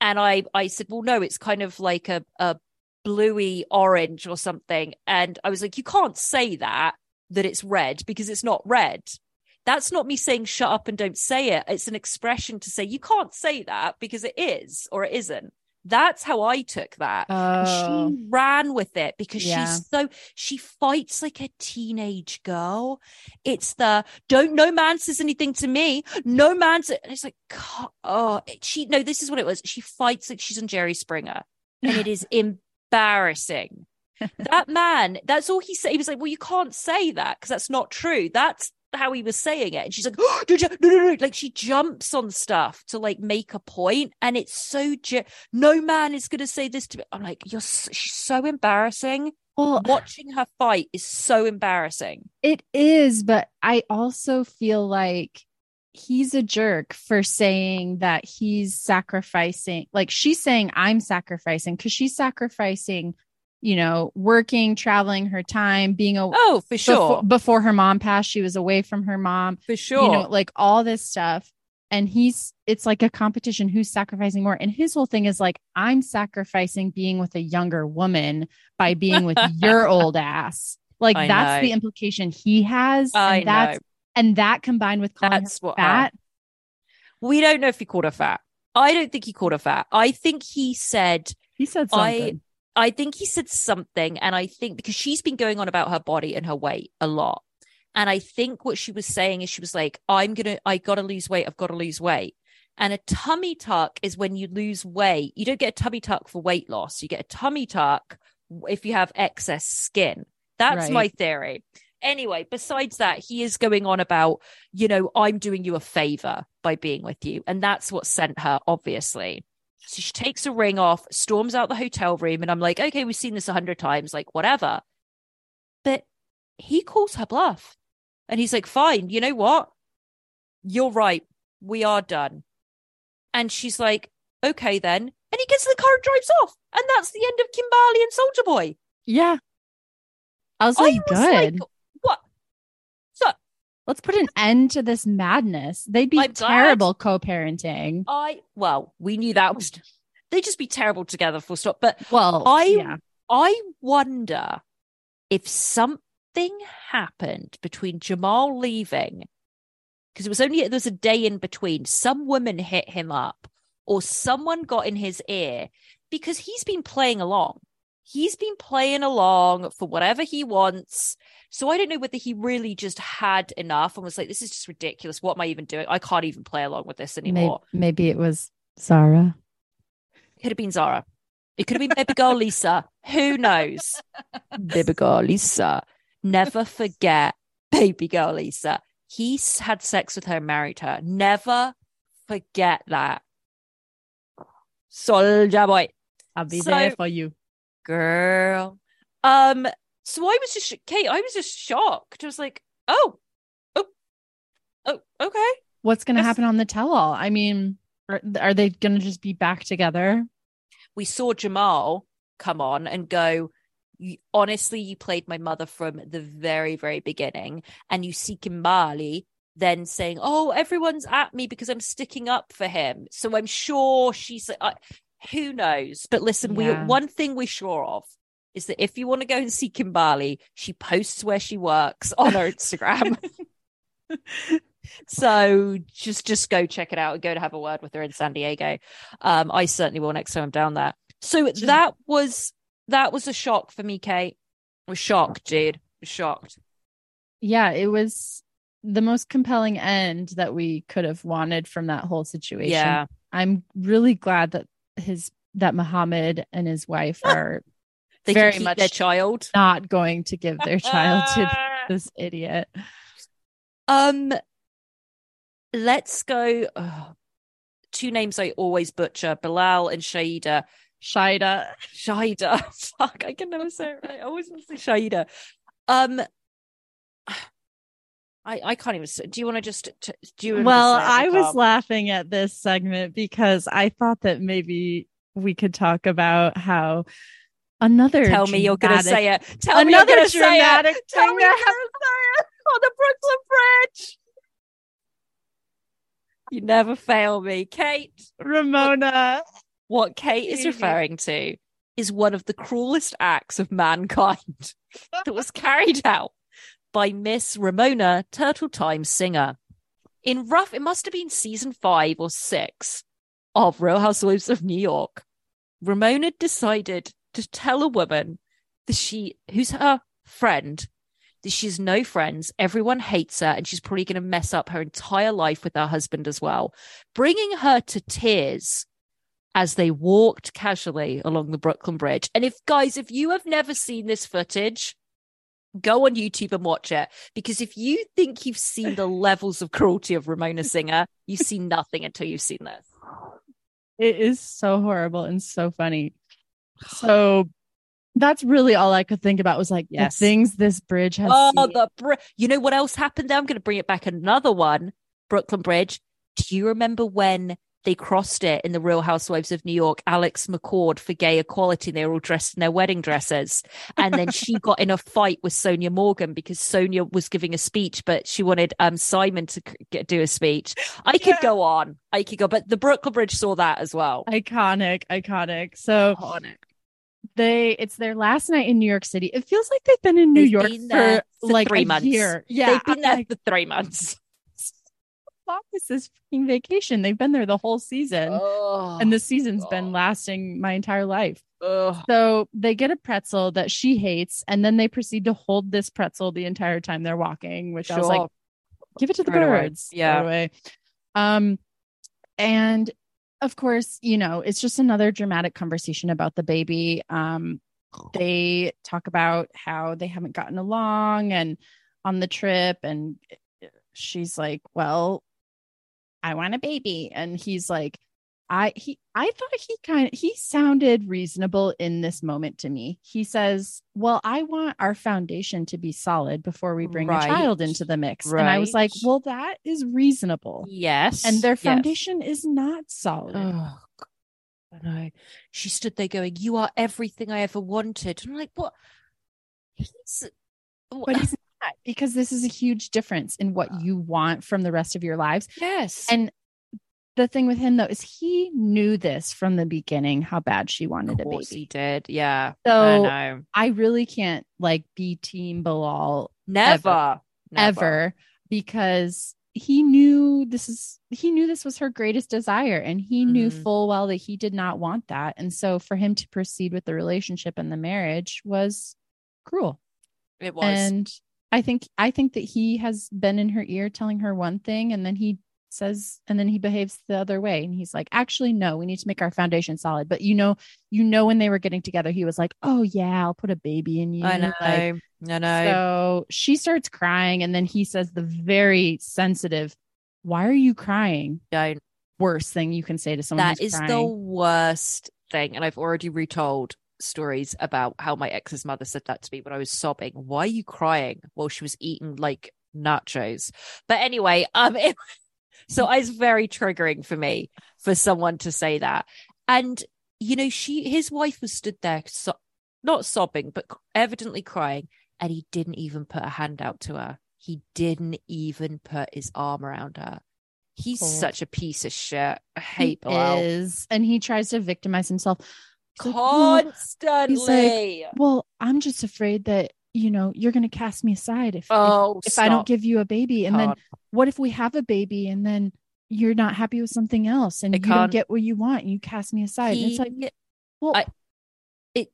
S1: and I I said, well no, it's kind of like a a bluey orange or something and I was like you can't say that that it's red because it's not red that's not me saying shut up and don't say it. It's an expression to say you can't say that because it is or it isn't. That's how I took that. And
S2: Oh.
S1: she ran with it because
S2: Yeah.
S1: she's so she fights like a teenage girl. It's the don't no man says anything to me. No man says and it's like oh she no, this is what it was. She fights like she's on Jerry Springer. And it is embarrassing. that man, that's all he said. He was like, Well, you can't say that because that's not true. That's how he was saying it. And she's like, oh, no, no, no, no. Like she jumps on stuff to like make a point, and it's so ge- no man is going to say this to me. I'm like, you're so, she's so embarrassing.
S2: well
S1: Watching her fight is so embarrassing.
S2: It is, but I also feel like he's a jerk for saying that he's sacrificing. Like she's saying, I'm sacrificing because she's sacrificing, you know, working, traveling her time, being a
S1: Oh, for sure,
S2: before, before her mom passed, she was away from her mom,
S1: for sure.
S2: you know, like all this stuff. And he's, it's like a competition who's sacrificing more. And his whole thing is like, I'm sacrificing being with a younger woman by being with your old ass. Like
S1: I
S2: that's the implication he has.
S1: I
S2: and that's
S1: know.
S2: And that combined with
S1: That's what uh,
S2: fat.
S1: we don't know if he called her fat. I don't think he called her fat. I think he said
S2: he said
S1: I-
S2: something.
S1: I think he said something, and I think because she's been going on about her body and her weight a lot. And I think what she was saying is she was like, I'm gonna, I gotta lose weight, I've gotta lose weight. And a tummy tuck is when you lose weight. You don't get a tummy tuck for weight loss. You get a tummy tuck if you have excess skin. That's
S2: Right.
S1: my theory. Anyway, besides that, he is going on about, you know, I'm doing you a favor by being with you. And that's what sent her, obviously. So she takes a ring off, storms out the hotel room, and I'm like, okay, we've seen this a hundred times, like whatever. But he calls her bluff. And he's like, fine, you know what? You're right. We are done. And she's like, okay then. And he gets in the car and drives off. And that's the end of Kimbali and Soldier Boy.
S2: Yeah. I was
S1: I
S2: like,
S1: was
S2: good.
S1: like,
S2: Let's put an end to this madness. They'd be
S1: glad.
S2: terrible co-parenting.
S1: I, well, we knew that was, they'd just be terrible together, full stop. But
S2: Well,
S1: I-
S2: yeah.
S1: I wonder if something happened between Jamal leaving, because it was only there was a day in between, some woman hit him up or someone got in his ear because he's been playing along. He's been playing along for whatever he wants. So I don't know whether he really just had enough and was like, this is just ridiculous. What am I even doing? I can't even play along with this anymore.
S2: Maybe, maybe it was Zara.
S1: It could have been Zara. It could have been baby girl Lisa. Who knows? baby girl Lisa. Never forget baby girl Lisa. He had sex with her, married her. Never forget that. Soldier boy.
S2: I'll be
S1: So-
S2: there for you.
S1: Girl. Um, so I was just Kate, I was just shocked. I was like, oh, oh, oh, okay.
S2: What's going to
S1: Yes.
S2: happen on the tell all? I mean, are, are they going to just be back together?
S1: we saw Jamal come on and go, honestly, you played my mother from the very, very beginning. And you see Kimbali then saying, oh, everyone's at me because I'm sticking up for him. So I'm sure she's, uh, who knows? But listen,
S2: Yeah.
S1: we one thing we're sure of is that if you want to go and see Kimbali, she posts where she works on her Instagram. so just just go check it out and go to have a word with her in San Diego. Um, I certainly will next time I'm down there. So that was that was a shock for me, Kate. I was shocked, dude. Was shocked.
S2: Yeah, it was the most compelling end that we could have wanted from that whole situation.
S1: Yeah.
S2: I'm really glad that his that Muhammad and his wife are
S1: They
S2: very
S1: keep
S2: much
S1: their child.
S2: not going to give their child to this idiot.
S1: Um, let's go. ugh. two names I always butcher: Bilal and Shaida.
S2: Shida.
S1: Shaida. Fuck, I can never say it right. I always want to say Shaida. Um, I I can't even. Do you want to just? t- Do you?
S2: Well? I was laughing at this segment because I thought that maybe we could talk about how another
S1: Tell me you're going to say it. Tell me you're
S2: another
S1: going to say it. Tell me you're going to say it on the Brooklyn Bridge. You never fail me, Kate.
S2: Ramona.
S1: What Kate is referring to is one of the cruelest acts of mankind that was carried out by Miss Ramona Turtle Time Singer. In rough, it must have been season five or six of Real Housewives of New York. Ramona decided to tell a woman that she, who's her friend, that she has no friends, everyone hates her, and she's probably going to mess up her entire life with her husband as well, bringing her to tears as they walked casually along the Brooklyn Bridge. And if, guys, if you have never seen this footage, go on YouTube and watch it. Because if you think you've seen the levels of cruelty of Ramona Singer, you see nothing until you've seen this.
S2: It is so horrible and so funny. So that's really all I could think about was like
S1: Yes.
S2: the things this bridge has
S1: Oh,
S2: seen.
S1: the br- you know what else happened there? I'm going to bring it back another one. Brooklyn Bridge. Do you remember when they crossed it in the Real Housewives of New York? Alex McCord for gay equality. They were all dressed in their wedding dresses, and then she got in a fight with Sonja Morgan because Sonja was giving a speech, but she wanted um Simon to get, do a speech. I could go on. I could go, but the Brooklyn Bridge saw that as well.
S2: iconic, iconic. So
S1: Iconic.
S2: they it's their last night in New York City. It feels like they've been in New
S1: They've
S2: York for,
S1: for
S2: like
S1: three months.
S2: year. Yeah,
S1: They've been there
S2: like,
S1: for three months.
S2: "Fuck, this is fucking vacation. They've been there the whole season.
S1: Oh,
S2: and the season's been lasting my entire life. So they get a pretzel that she hates, and then they proceed to hold this pretzel the entire time they're walking, which I was like, give it to the
S1: Right away.
S2: birds.
S1: Yeah.
S2: Right away. Um, and of course, you know, it's just another dramatic conversation about the baby. Um, they talk about how they haven't gotten along and on the trip, and she's like, Well, I want a baby. And he's like, I he I thought he kind of he sounded reasonable in this moment to me. He says, "Well, I want our foundation to be solid before we bring
S1: Right.
S2: a child into the mix." And I was like, "Well, that is reasonable."
S1: Yes.
S2: And their
S1: yes.
S2: foundation is not solid.
S1: Oh, I know. She stood there going, You are everything I ever wanted. And I'm like, What? He's.
S2: but he's not because this is a huge difference in what you want from the rest of your lives.
S1: yes.
S2: And the thing with him though is he knew this from the beginning how bad she wanted a
S1: Of course
S2: baby.
S1: he did. Yeah.
S2: So
S1: I know.
S2: I really can't like be team Bilal
S1: Never. Never.
S2: ever because he knew this is he knew this was her greatest desire and he knew
S1: Mhm.
S2: full well that he did not want that and so for him to proceed with the relationship and the marriage was cruel
S1: It was.
S2: and i think i think that he has been in her ear telling her one thing and then he says and then he behaves the other way and he's like actually no we need to make our foundation solid but you know you know when they were getting together he was like oh yeah i'll put a baby in you
S1: I know.
S2: like,
S1: I know.
S2: so she starts crying, and then he says the very sensitive, Why are you crying?
S1: Don't.
S2: Worst thing you can say to someone
S1: That is the worst thing. And I've already retold stories about how my ex's mother said that to me when I was sobbing. Why are you crying? Well, she was eating like nachos. But anyway, um, it, so it's very triggering for me for someone to say that. And you know, she his wife was stood there, so, not sobbing, but evidently crying, and he didn't even put a hand out to her. He didn't even put his arm around her. He's
S2: Poor-
S1: such a piece of shit. I
S2: He
S1: hate Bilal.
S2: is, and he tries to victimize himself. He's like, "Well,
S1: Constantly.
S2: well, I'm just afraid that you know you're going to cast me aside if if-
S1: oh,
S2: if, I don't give you a baby, and then what if we have a baby and then you're not happy with something else and
S1: I
S2: you don't
S1: can't.
S2: get what you want and you cast me aside? And it's like, well,
S1: I- it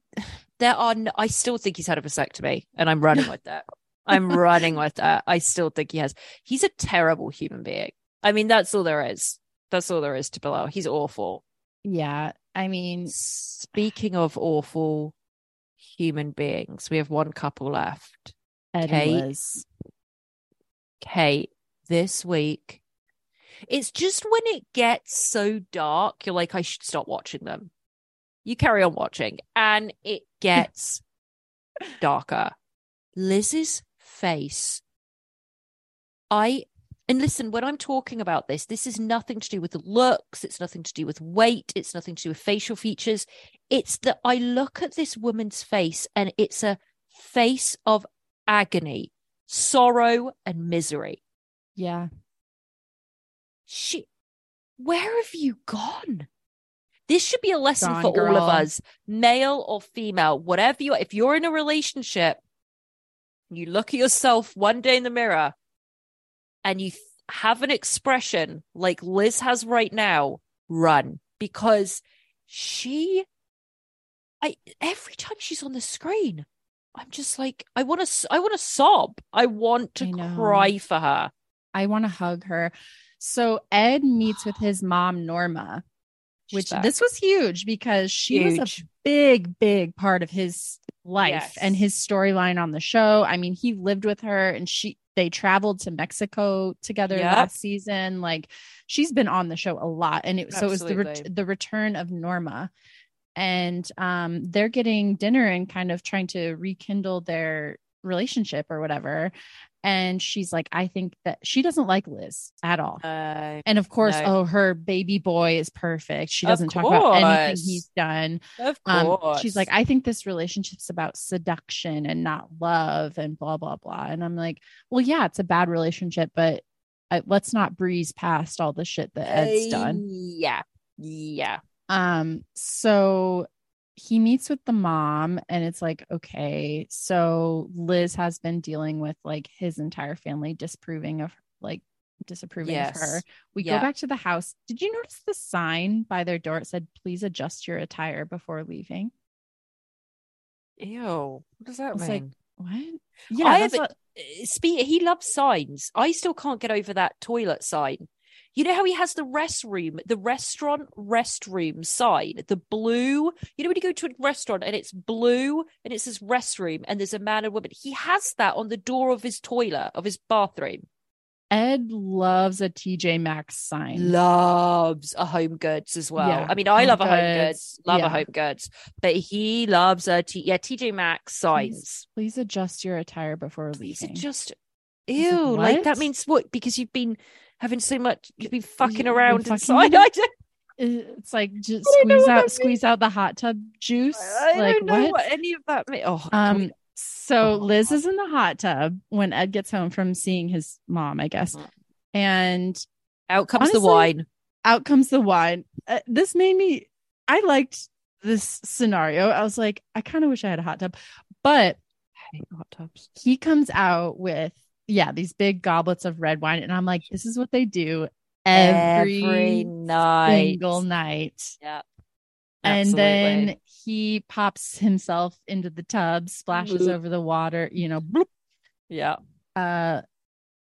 S1: there are no, I still think he's had a vasectomy and I'm running with that. I'm running with that. I still think he has. He's a terrible human being. I mean, that's all there is. That's all there is to Bilal. He's awful.
S2: yeah. I mean,
S1: Speaking of awful human beings, we have one couple left. Kate.
S2: Liz.
S1: Kate, this week, it's just when it gets so dark, you're like, I should stop watching them. You carry on watching, and it gets darker. Liz's face. I, and listen, when I'm talking about this, this is nothing to do with the looks, it's nothing to do with weight, it's nothing to do with facial features. It's that I look at this woman's face and it's a face of agony, sorrow, and misery.
S2: Yeah.
S1: She, where have you gone? This should be a lesson
S2: Gone,
S1: for all of us, male or female, whatever you are. If you're in a relationship, you look at yourself one day in the mirror and you th- have an expression like Liz has right now, run because she, I, every time she's on the screen, I'm just like, I want to, I want to sob. I want to
S2: I
S1: cry for her.
S2: I want to hug her. So Ed meets with his mom, Norma,
S1: She's
S2: which
S1: back.
S2: this was huge because she was a big, big part of his life
S1: Yes.
S2: and his storyline on the show. I mean, he lived with her and she they traveled to Mexico together
S1: Yep.
S2: last season. Like she's been on the show a lot. And it so it was the ret- the return of Norma. And um they're getting dinner and kind of trying to rekindle their relationship or whatever. And she's like, I think that she doesn't like Liz at all.
S1: Uh,
S2: And of course,
S1: No.
S2: oh, her baby boy is perfect. She doesn't talk about anything he's done.
S1: of
S2: Um,
S1: course.
S2: she's like, I think this relationship's about seduction and not love and blah, blah, blah. And I'm like, well, yeah, it's a bad relationship, but I, let's not breeze past all the shit that Ed's done.
S1: Uh, Yeah. Yeah.
S2: Um, so he meets with the mom and it's like, okay, so Liz has been dealing with like his entire family disproving of like disapproving of her. We
S1: Yeah.
S2: go back to the house. Did you notice the sign by their door? It said, please adjust your attire before leaving.
S1: Ew. What does that
S2: It's like,
S1: mean?
S2: What? Yeah,
S1: I have-
S2: what-
S1: eh, Spe- he loves signs. I still can't get over that toilet sign. You know how he has the restroom, the restaurant restroom sign, the blue. You know when you go to a restaurant and it's blue and it says restroom and there's a man and woman. He has that on the door of his toilet of his bathroom.
S2: Ed loves a TJ Maxx sign.
S1: Loves a home goods as well.
S2: Yeah,
S1: I mean, I love a home
S2: Goods,
S1: goods, love
S2: yeah.
S1: a home goods, but he loves a T- yeah TJ Maxx signs.
S2: Please adjust your attire before
S1: Please
S2: leaving.
S1: just
S2: was like,
S1: ew, like, that means what? Because you've been having so much, you've been fucking around
S2: fucking-
S1: inside. I don't,
S2: it's like just
S1: I
S2: squeeze out squeeze out the hot tub juice.
S1: I
S2: like
S1: don't know
S2: what?
S1: what? any of that means. Oh,
S2: Um so
S1: Oh.
S2: Liz is in the hot tub when Ed gets home from seeing his mom, I guess.
S1: Mm.
S2: And
S1: out comes the wine.
S2: out comes the wine. Uh, this made me, I liked this scenario. I was like, I kind of wish I had a hot tub, but
S1: hot tubs.
S2: he comes out with, yeah, these big goblets of red wine. And I'm like, this is what they do every,
S1: Every night.
S2: single night.
S1: Yeah.
S2: And then he pops himself into the tub, splashes
S1: Bloop.
S2: over the water, you know, bloop,
S1: yeah.
S2: uh,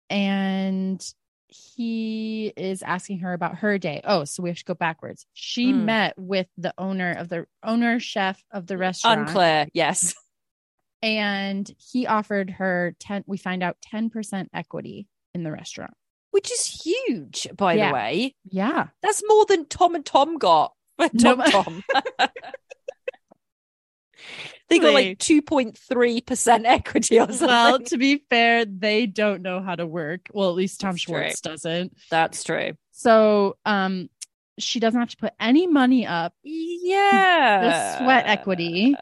S2: and he is asking her about her day. Oh, so we have to go backwards. She
S1: Mm.
S2: met with the owner of the owner chef of the restaurant,
S1: Unclear. Yes.
S2: and he offered her ten. We find out ten percent equity in the restaurant.
S1: Which is huge, by
S2: Yeah.
S1: the way.
S2: Yeah,
S1: That's more than Tom and Tom got. for
S2: No,
S1: Tom Tom. they got like 2.3% equity or something.
S2: well, to be fair, they don't know how to work. Well, at least Tom
S1: That's
S2: Schwartz doesn't.
S1: That's true.
S2: So, um, she doesn't have to put any money up.
S1: Yeah.
S2: The sweat equity.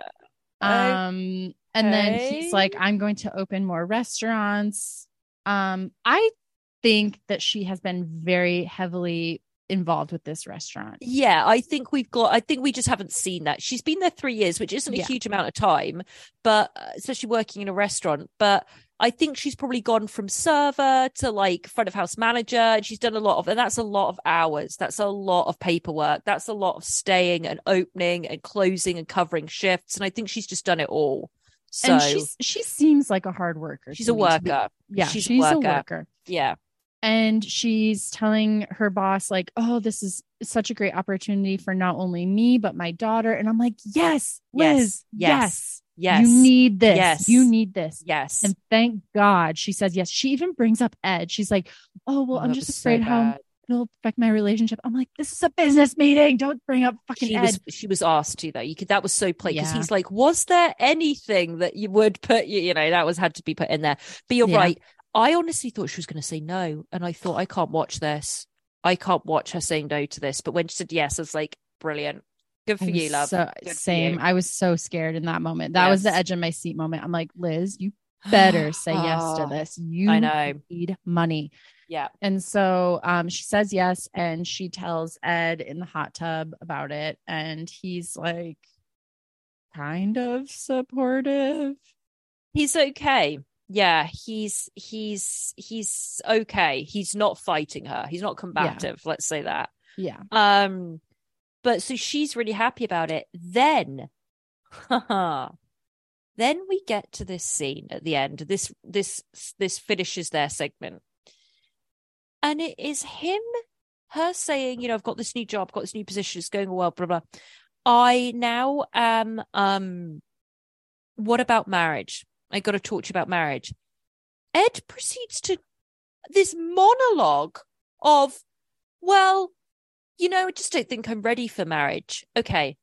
S2: Um, and then he's like, I'm going to open more restaurants. Um, I think that she has been very heavily involved with this restaurant.
S1: Yeah, I think we've got. I think we just haven't seen that. She's been there three years, which isn't a
S2: Yeah.
S1: huge amount of time, but uh, especially working in a restaurant. But I think she's probably gone from server to like front of house manager, and she's done a lot of, and that's a lot of hours. That's a lot of paperwork. That's a lot of staying and opening and closing and covering shifts. And I think she's just done it all. So
S2: and she's she seems like a hard worker.
S1: she's a
S2: to be-
S1: worker.
S2: Yeah,
S1: she's
S2: she's,
S1: a
S2: a
S1: worker.
S2: worker.
S1: Yeah,
S2: and she's telling her boss like oh this is such a great opportunity for not only me but my daughter and i'm like yes liz
S1: Yes.
S2: yes,
S1: yes,
S2: you need this
S1: Yes.
S2: you need this
S1: yes.
S2: and thank god she says yes she even brings up ed she's like oh well
S1: Oh,
S2: i'm just
S1: was so
S2: afraid how. It'll affect my relationship i'm like this is a business meeting don't bring up fucking
S1: she
S2: ed
S1: was she was asked to though. You could that was so plain because
S2: Yeah.
S1: he's like, was there anything that you would put you, you know, that was had to be put in there. But you're
S2: Yeah.
S1: right. I honestly thought she was gonna say no. And I thought I can't watch this. I can't watch her saying no to this. But when she said yes, I was like, brilliant. Good for you, love.
S2: so, same
S1: you.
S2: i was so scared in that moment that was the edge of my seat moment i'm like liz you better say yes to this you
S1: I know.
S2: need money
S1: Yeah.
S2: And so um, she says yes, and she tells Ed in the hot tub about it, and he's like, kind of supportive.
S1: He's okay. Yeah, he's he's he's okay. He's not fighting her. He's not combative, let's say that.
S2: Yeah,
S1: Um, but so she's really happy about it. Then, then we get to this scene at the end. This this this finishes their segment, and it is him, her saying, you know, I've got this new job, got this new position, it's going well, blah blah. I now am. Um, what about marriage? I got to talk to you about marriage. Ed proceeds to this monologue of, well, you know, I just don't think I'm ready for marriage. Okay.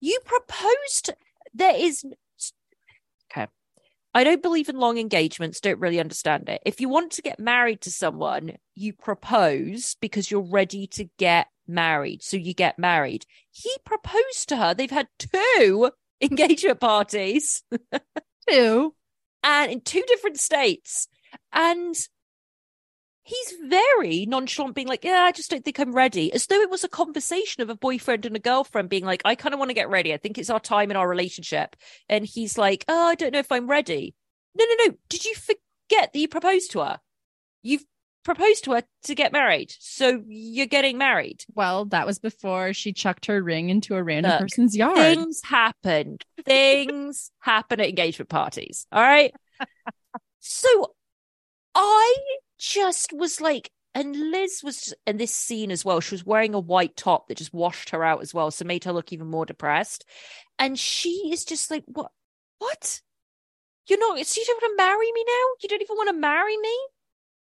S1: You proposed, there is, okay. I don't believe in long engagements, don't really understand it. If you want to get married to someone, you propose because you're ready to get married. So you get married. He proposed to her. They've had two engagement parties
S2: two.
S1: and in two different states. And he's very nonchalant, being like, Yeah, I just don't think I'm ready. As though it was a conversation of a boyfriend and a girlfriend being like, I kind of want to get ready. I think it's our time in our relationship. And he's like, Oh, I don't know if I'm ready. No, no, no. Did you forget that you proposed to her? You've proposed to her to get married. So you're getting married.
S2: Well, that was before she chucked her ring into a random
S1: Look,
S2: person's yard.
S1: Things happen. Things happen at engagement parties. All right. so I just was like, and Liz was in this scene as well. She was wearing a white top that just washed her out as well. So made her look even more depressed. And she is just like, what? What? You're not, so you don't want to marry me now? You don't even want to marry me?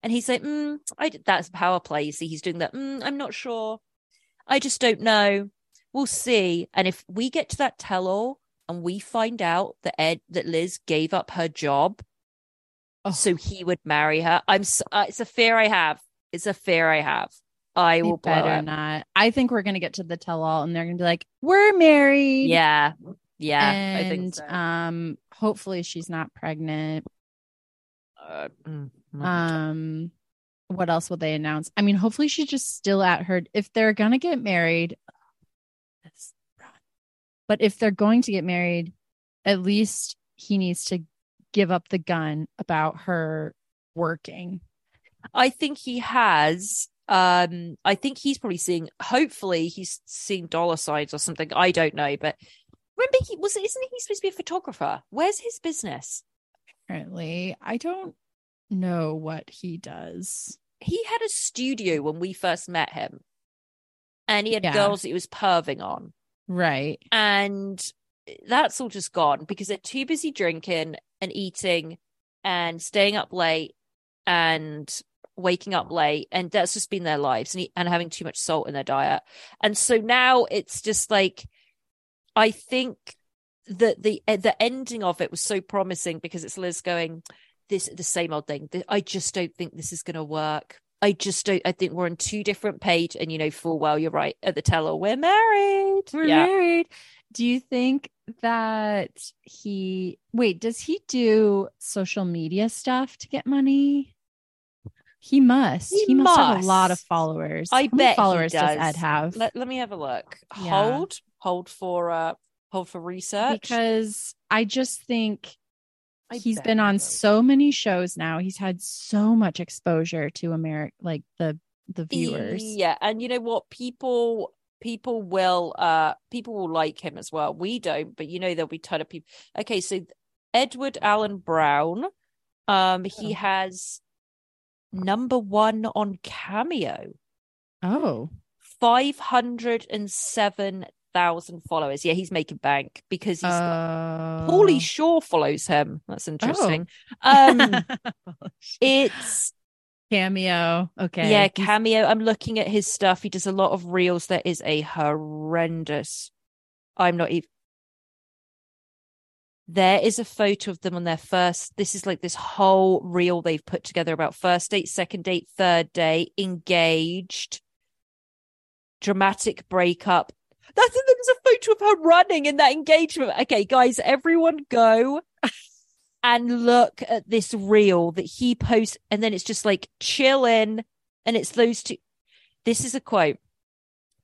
S1: And he's like, mm, I, that's power play. You see, he's doing that. Mm, I'm not sure. I just don't know. We'll see. And if we get to that tell all and we find out that Ed, that Liz gave up her job
S2: Oh.
S1: so he would marry her, I'm, uh, it's a fear I have. It's a fear I have. I will
S2: better not. I think we're gonna get to the tell all, and they're gonna be like, "We're married."
S1: Yeah. Yeah. I
S2: and
S1: think so.
S2: um, hopefully she's not pregnant.
S1: Uh, mm, mm.
S2: Um, what else will they announce? I mean, hopefully she's just still at her. If they're gonna get married, but if they're going to get married, at least he needs to give up the gun about her working.
S1: I think he has. Um, I think he's probably seeing. Hopefully, he's seeing dollar signs or something. I don't know, but remember, he was. Isn't he supposed to be a photographer? Where's his business?
S2: Apparently, I don't know what he does.
S1: He had a studio when we first met him, and he had
S2: Yeah.
S1: girls that he was perving on,
S2: Right.
S1: and that's all just gone because they're too busy drinking and eating and staying up late and waking up late and that's just been their lives and, and having too much salt in their diet. And so now it's just like i think that the eh, the ending of it was so promising because it's liz going this the same old thing. I just don't think this is going to work. I just don't i think we're on two different page. And you know full well you're right at the teller we're married.
S2: We're
S1: yeah.
S2: married. Do you think that he wait, does he do social media stuff to get money? He must.
S1: He
S2: He, must, have a lot of followers.
S1: I
S2: How
S1: bet
S2: followers does.
S1: does.
S2: Ed have?
S1: let, let me have a look
S2: Yeah.
S1: hold hold for uh hold for research
S2: because I just think
S1: I
S2: he's been on so many shows now. He's had so much exposure to America, like the the viewers.
S1: Yeah, and you know what? People people will uh people will like him as well. We don't, but you know there'll be a ton of people. Okay, so Edward Allen Brown, um, he
S2: Oh.
S1: has number one on Cameo,
S2: oh Oh,
S1: five hundred and seven thousand followers. Yeah, he's making bank because he's
S2: uh,
S1: Pauly Shore follows him. That's interesting.
S2: Oh.
S1: Um, it's
S2: cameo. Okay,
S1: Yeah, cameo. I'm looking at his stuff. He does a lot of reels. That is a horrendous. I'm not even. There is a photo of them on their first. This is like this whole reel they've put together about first date, second date, third date, engaged, dramatic breakup. That's there was a photo of her running in that engagement. Okay, guys, everyone go and look at this reel that he posts, and then it's just like chilling, and it's those two. This is a quote.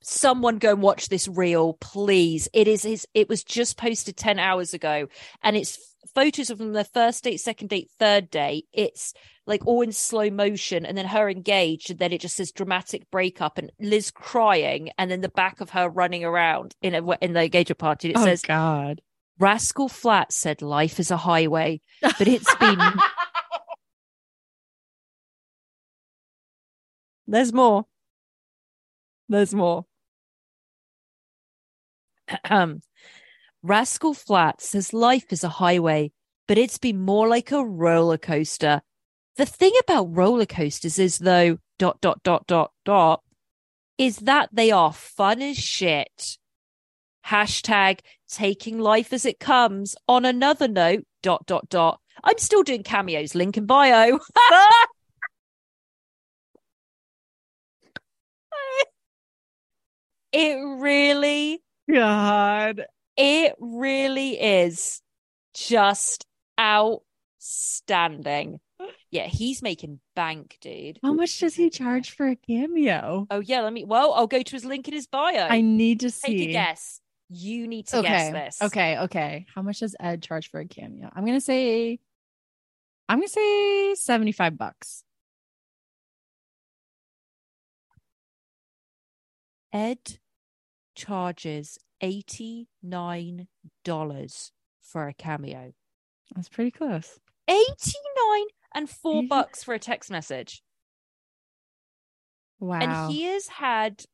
S1: Someone go and watch this reel, please. It is his. It was just posted ten hours ago, and it's photos of them their first date, second date, third date. It's like all in slow motion, and then her engaged, and then it just says dramatic breakup, and Liz crying, and then the back of her running around in a in the engagement party. It
S2: oh
S1: says
S2: God.
S1: Rascal Flat said life is a highway, but it's been there's more. There's more. Rascal Flat says life is a highway, but it's been more like a roller coaster. The thing about roller coasters is though dot dot dot dot dot is that they are fun as shit. Hashtag taking life as it comes. On another note, dot dot dot. I'm still doing cameos. Link in bio. it really,
S2: God.
S1: it really is just outstanding. Yeah, he's making bank, dude.
S2: How much does he charge for a cameo?
S1: Oh yeah, let me. Well, I'll go to his link in his bio.
S2: I need to
S1: Take
S2: see.
S1: a guess. You need to
S2: Okay.
S1: guess this.
S2: Okay. Okay. How much does Ed charge for a cameo? I'm gonna say. I'm gonna say seventy-five bucks.
S1: Ed charges eighty nine dollars for a cameo.
S2: That's pretty close.
S1: Eighty nine and four bucks for a text message.
S2: Wow.
S1: And he has had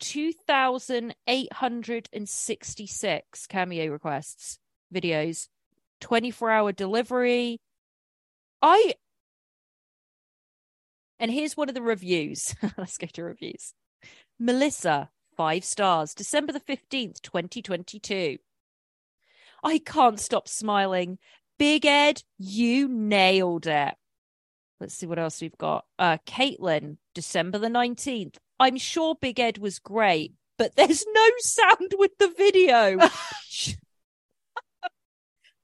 S1: 2,866 cameo requests, videos, 24 hour delivery. I. And here's one of the reviews. Let's go to reviews. Melissa, five stars, December the 15th, 2022. I can't stop smiling. Big Ed, you nailed it. Let's see what else we've got. Uh, Caitlin, December the 19th. I'm sure Big Ed was great, but there's no sound with the video.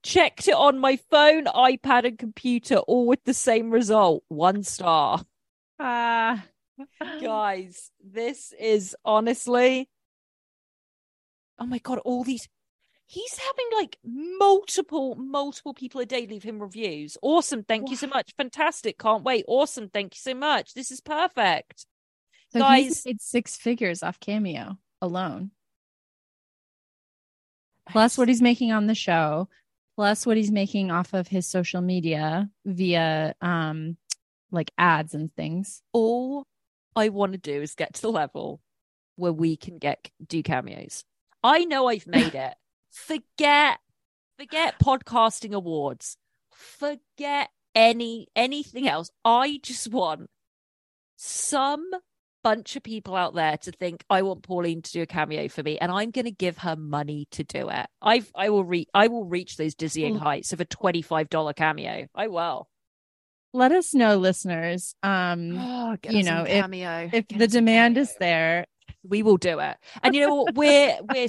S1: Checked it on my phone, iPad, and computer, all with the same result one star.
S2: Ah.
S1: Guys, this is honestly. Oh my God, all these. He's having like multiple, multiple people a day leave him reviews. Awesome. Thank you so much. Fantastic. Can't wait. Awesome. Thank you so much. This is perfect.
S2: So
S1: Guys-
S2: he's made six figures off Cameo alone. Plus what he's making on the show, plus what he's making off of his social media via um like ads and things.
S1: all I want to do is get to the level where we can get do cameos. I know I've made it. Forget forget podcasting awards. Forget any anything else. I just want some bunch of people out there to think I want Pauline to do a cameo for me and I'm going to give her money to do it. I I will reach I will reach those dizzying heights of a $25 cameo. I will.
S2: Let us know, listeners. Um
S1: Oh,
S2: you know, if-
S1: cameo.
S2: if
S1: Get
S2: the demand is there.
S1: we will do it. And you know what? We're we're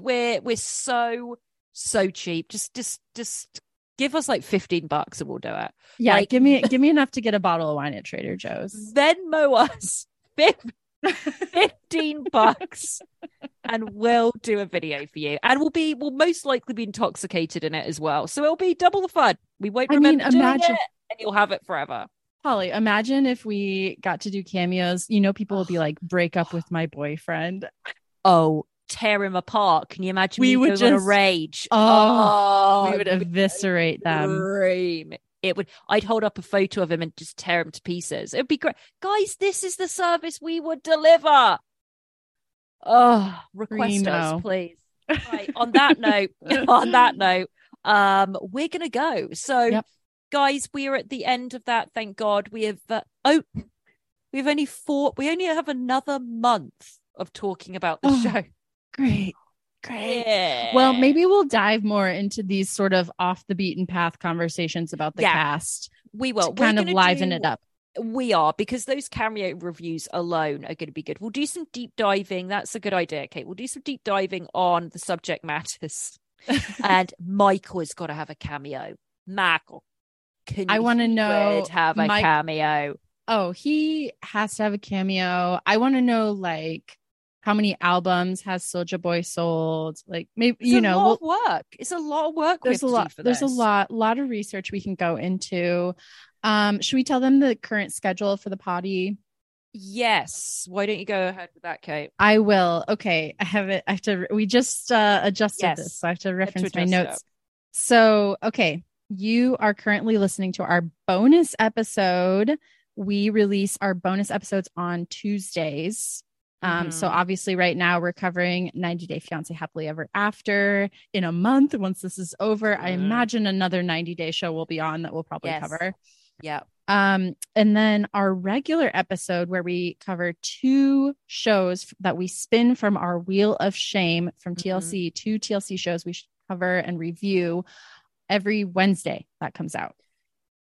S1: we're we're so so cheap. Just just just give us like fifteen bucks and we'll do it.
S2: Yeah,
S1: Like-
S2: give me give me enough to get a bottle of wine at Trader Joe's.
S1: Venmo us fif- fifteen bucks, and we'll do a video for you. And we'll be we'll most likely be intoxicated in it as well. So it'll be double the fun. We won't
S2: I mean, imagine-
S1: it, and you'll have it forever.
S2: Holly, imagine if we got to do cameos. You know, people will be like, break up with my boyfriend.
S1: Oh, tear him apart. Can you imagine?
S2: We would
S1: going on a
S2: just-
S1: rage.
S2: Oh, we oh,
S1: would
S2: eviscerate them.
S1: Scream. It would. I'd hold up a photo of him and just tear him to pieces. It'd be great, guys. This is the service we would deliver. Oh, request us, please. Right. On that note, on that note, um, we're gonna go. So,
S2: Yep.
S1: guys, we are at the end of that. Thank God. We have. Uh, oh, we've only four. We only have another month of talking about the
S2: Oh,
S1: show.
S2: Great. Great.
S1: Yeah.
S2: Well, maybe we'll dive more into these sort of off the beaten path conversations about the
S1: Yeah.
S2: cast
S1: we will
S2: to kind of liven
S1: do-
S2: it up.
S1: We are because those cameo reviews alone are going to be good. We'll do some deep diving. That's a good idea, Kate. We'll do some deep diving on the subject matters. and Michael has got to have a cameo. Michael,
S2: I wanna know,
S1: have a
S2: Mike-
S1: cameo?
S2: Oh, he has to have a cameo. I want to know like how many albums has Soldier Boy sold? Like maybe
S1: It's
S2: you
S1: a
S2: know,
S1: lot
S2: we'll-
S1: of work. It's a lot of work.
S2: there's a
S1: have to
S2: lot there's a
S1: this.
S2: lot lot of research we can go into. Um, should we tell them the current schedule for the potty?
S1: Yes. Why don't you go ahead with that, Kate?
S2: I will. Okay, I have it. I have to. We just uh, adjusted
S1: Yes.
S2: this, so I have to reference my
S1: adjust it.
S2: notes. So, okay, you are currently listening to our bonus episode. We release our bonus episodes on Tuesdays. Um, so
S1: Mhm.
S2: obviously, right now we're covering 90 Day Fiance Happily Ever After. In a month, once this is over, I
S1: Mhm.
S2: imagine another 90 day show will be on that we'll probably
S1: Yes.
S2: cover.
S1: Yeah.
S2: Um, and then our regular episode where we cover two shows that we spin from our wheel of shame from
S1: Mhm.
S2: TLC, two TLC shows we cover and review every Wednesday that comes out.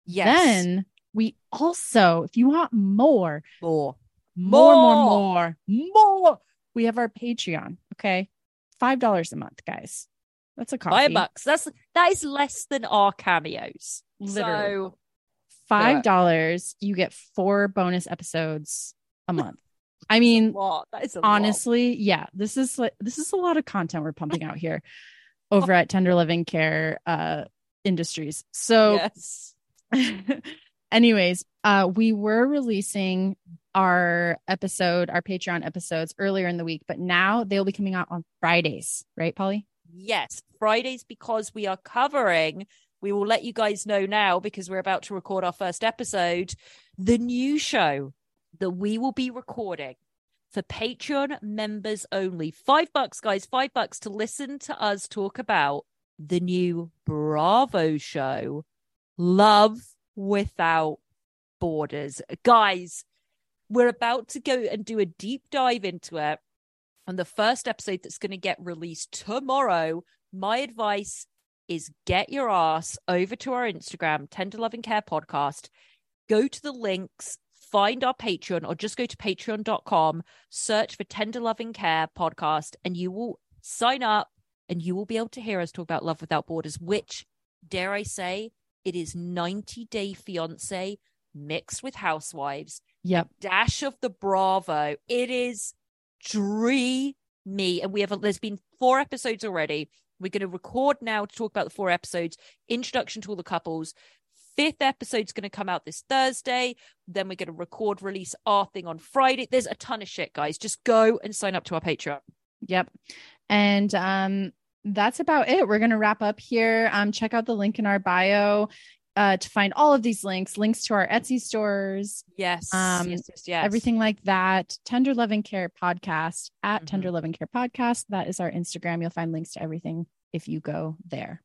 S1: Yes.
S2: Then we also, if you want more,
S1: more.
S2: More, more,
S1: More.
S2: more, we have our Patreon. Okay. Five dollars a month, guys. That's a coffee.
S1: Five bucks. That's that is less than our cameos.
S2: Literally.
S1: So
S2: Five dollars, you get four bonus episodes a month. I mean,
S1: lot. That is a lot.
S2: honestly, yeah, this is like this is a lot of content we're pumping out here over at Tender Loving Care uh Industries. So
S1: yes.
S2: anyways, uh we were releasing our episode, our Patreon episodes earlier in the week, but now they'll be coming out on Fridays, right, Polly?
S1: Yes, Fridays because we are covering. We will let you guys know now because we're about to record our first episode. The new show that we will be recording for Patreon members only. Five bucks, guys, five bucks to listen to us talk about the new Bravo show, Love Without Borders. Guys, we're about to go and do a deep dive into it on the first episode that's going to get released tomorrow, my advice is get your ass over to our Instagram, Tender Loving Care Podcast, go to the links, find our Patreon, or just go to patreon.com, search for Tender Loving Care Podcast, and you will sign up and you will be able to hear us talk about Love Without Borders, which, dare I say, it is 90 Day Fiance mixed with Housewives.
S2: Yep.
S1: dash of the Bravo. It is dreamy. And we have, a, there's been four episodes already. We're going to record now to talk about the four episodes, introduction to all the couples. Fifth episode's going to come out this Thursday. Then we're going to record, release our thing on Friday. There's a ton of shit, guys. Just go and sign up to our Patreon.
S2: Yep. And um that's about it. We're going to wrap up here. Um check out the link in our bio uh to find all of these links, links to our Etsy stores,
S1: Yes.
S2: Um,
S1: yes, yes, yes.
S2: everything like that. Tender Love and Care podcast at
S1: Mhm.
S2: Tender Love and Care podcast. That is our Instagram. You'll find links to everything if you go there.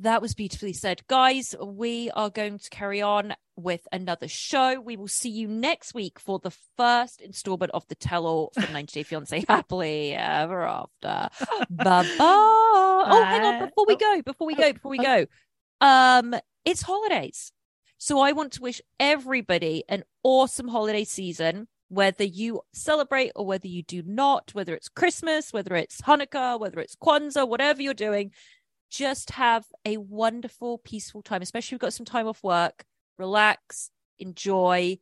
S1: That was beautifully said. Guys, we are going to carry on with another show. We will see you next week for the first installment of the tell all for 90 Day Fiance Happily Ever After. bye bye. Oh, hang on. Before we
S2: Oh,
S1: go, before we
S2: oh,
S1: go, before we
S2: oh.
S1: go. Um, it's holidays. So I want to wish everybody an awesome holiday season, whether you celebrate or whether you do not, whether it's Christmas, whether it's Hanukkah, whether it's Kwanzaa, whatever you're doing just have a wonderful, peaceful time, especially if you've got some time off work. Relax, enjoy,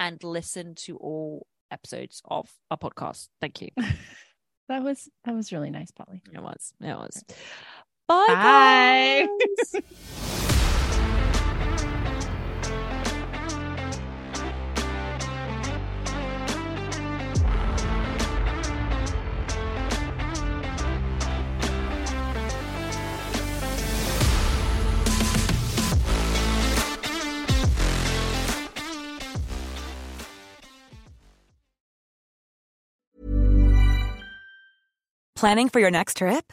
S1: and listen to all episodes of our podcast. Thank you.
S2: That was that was really nice, Polly.
S1: It was. It was. Bye.
S2: Bye.
S1: guys.
S3: Planning for your next trip?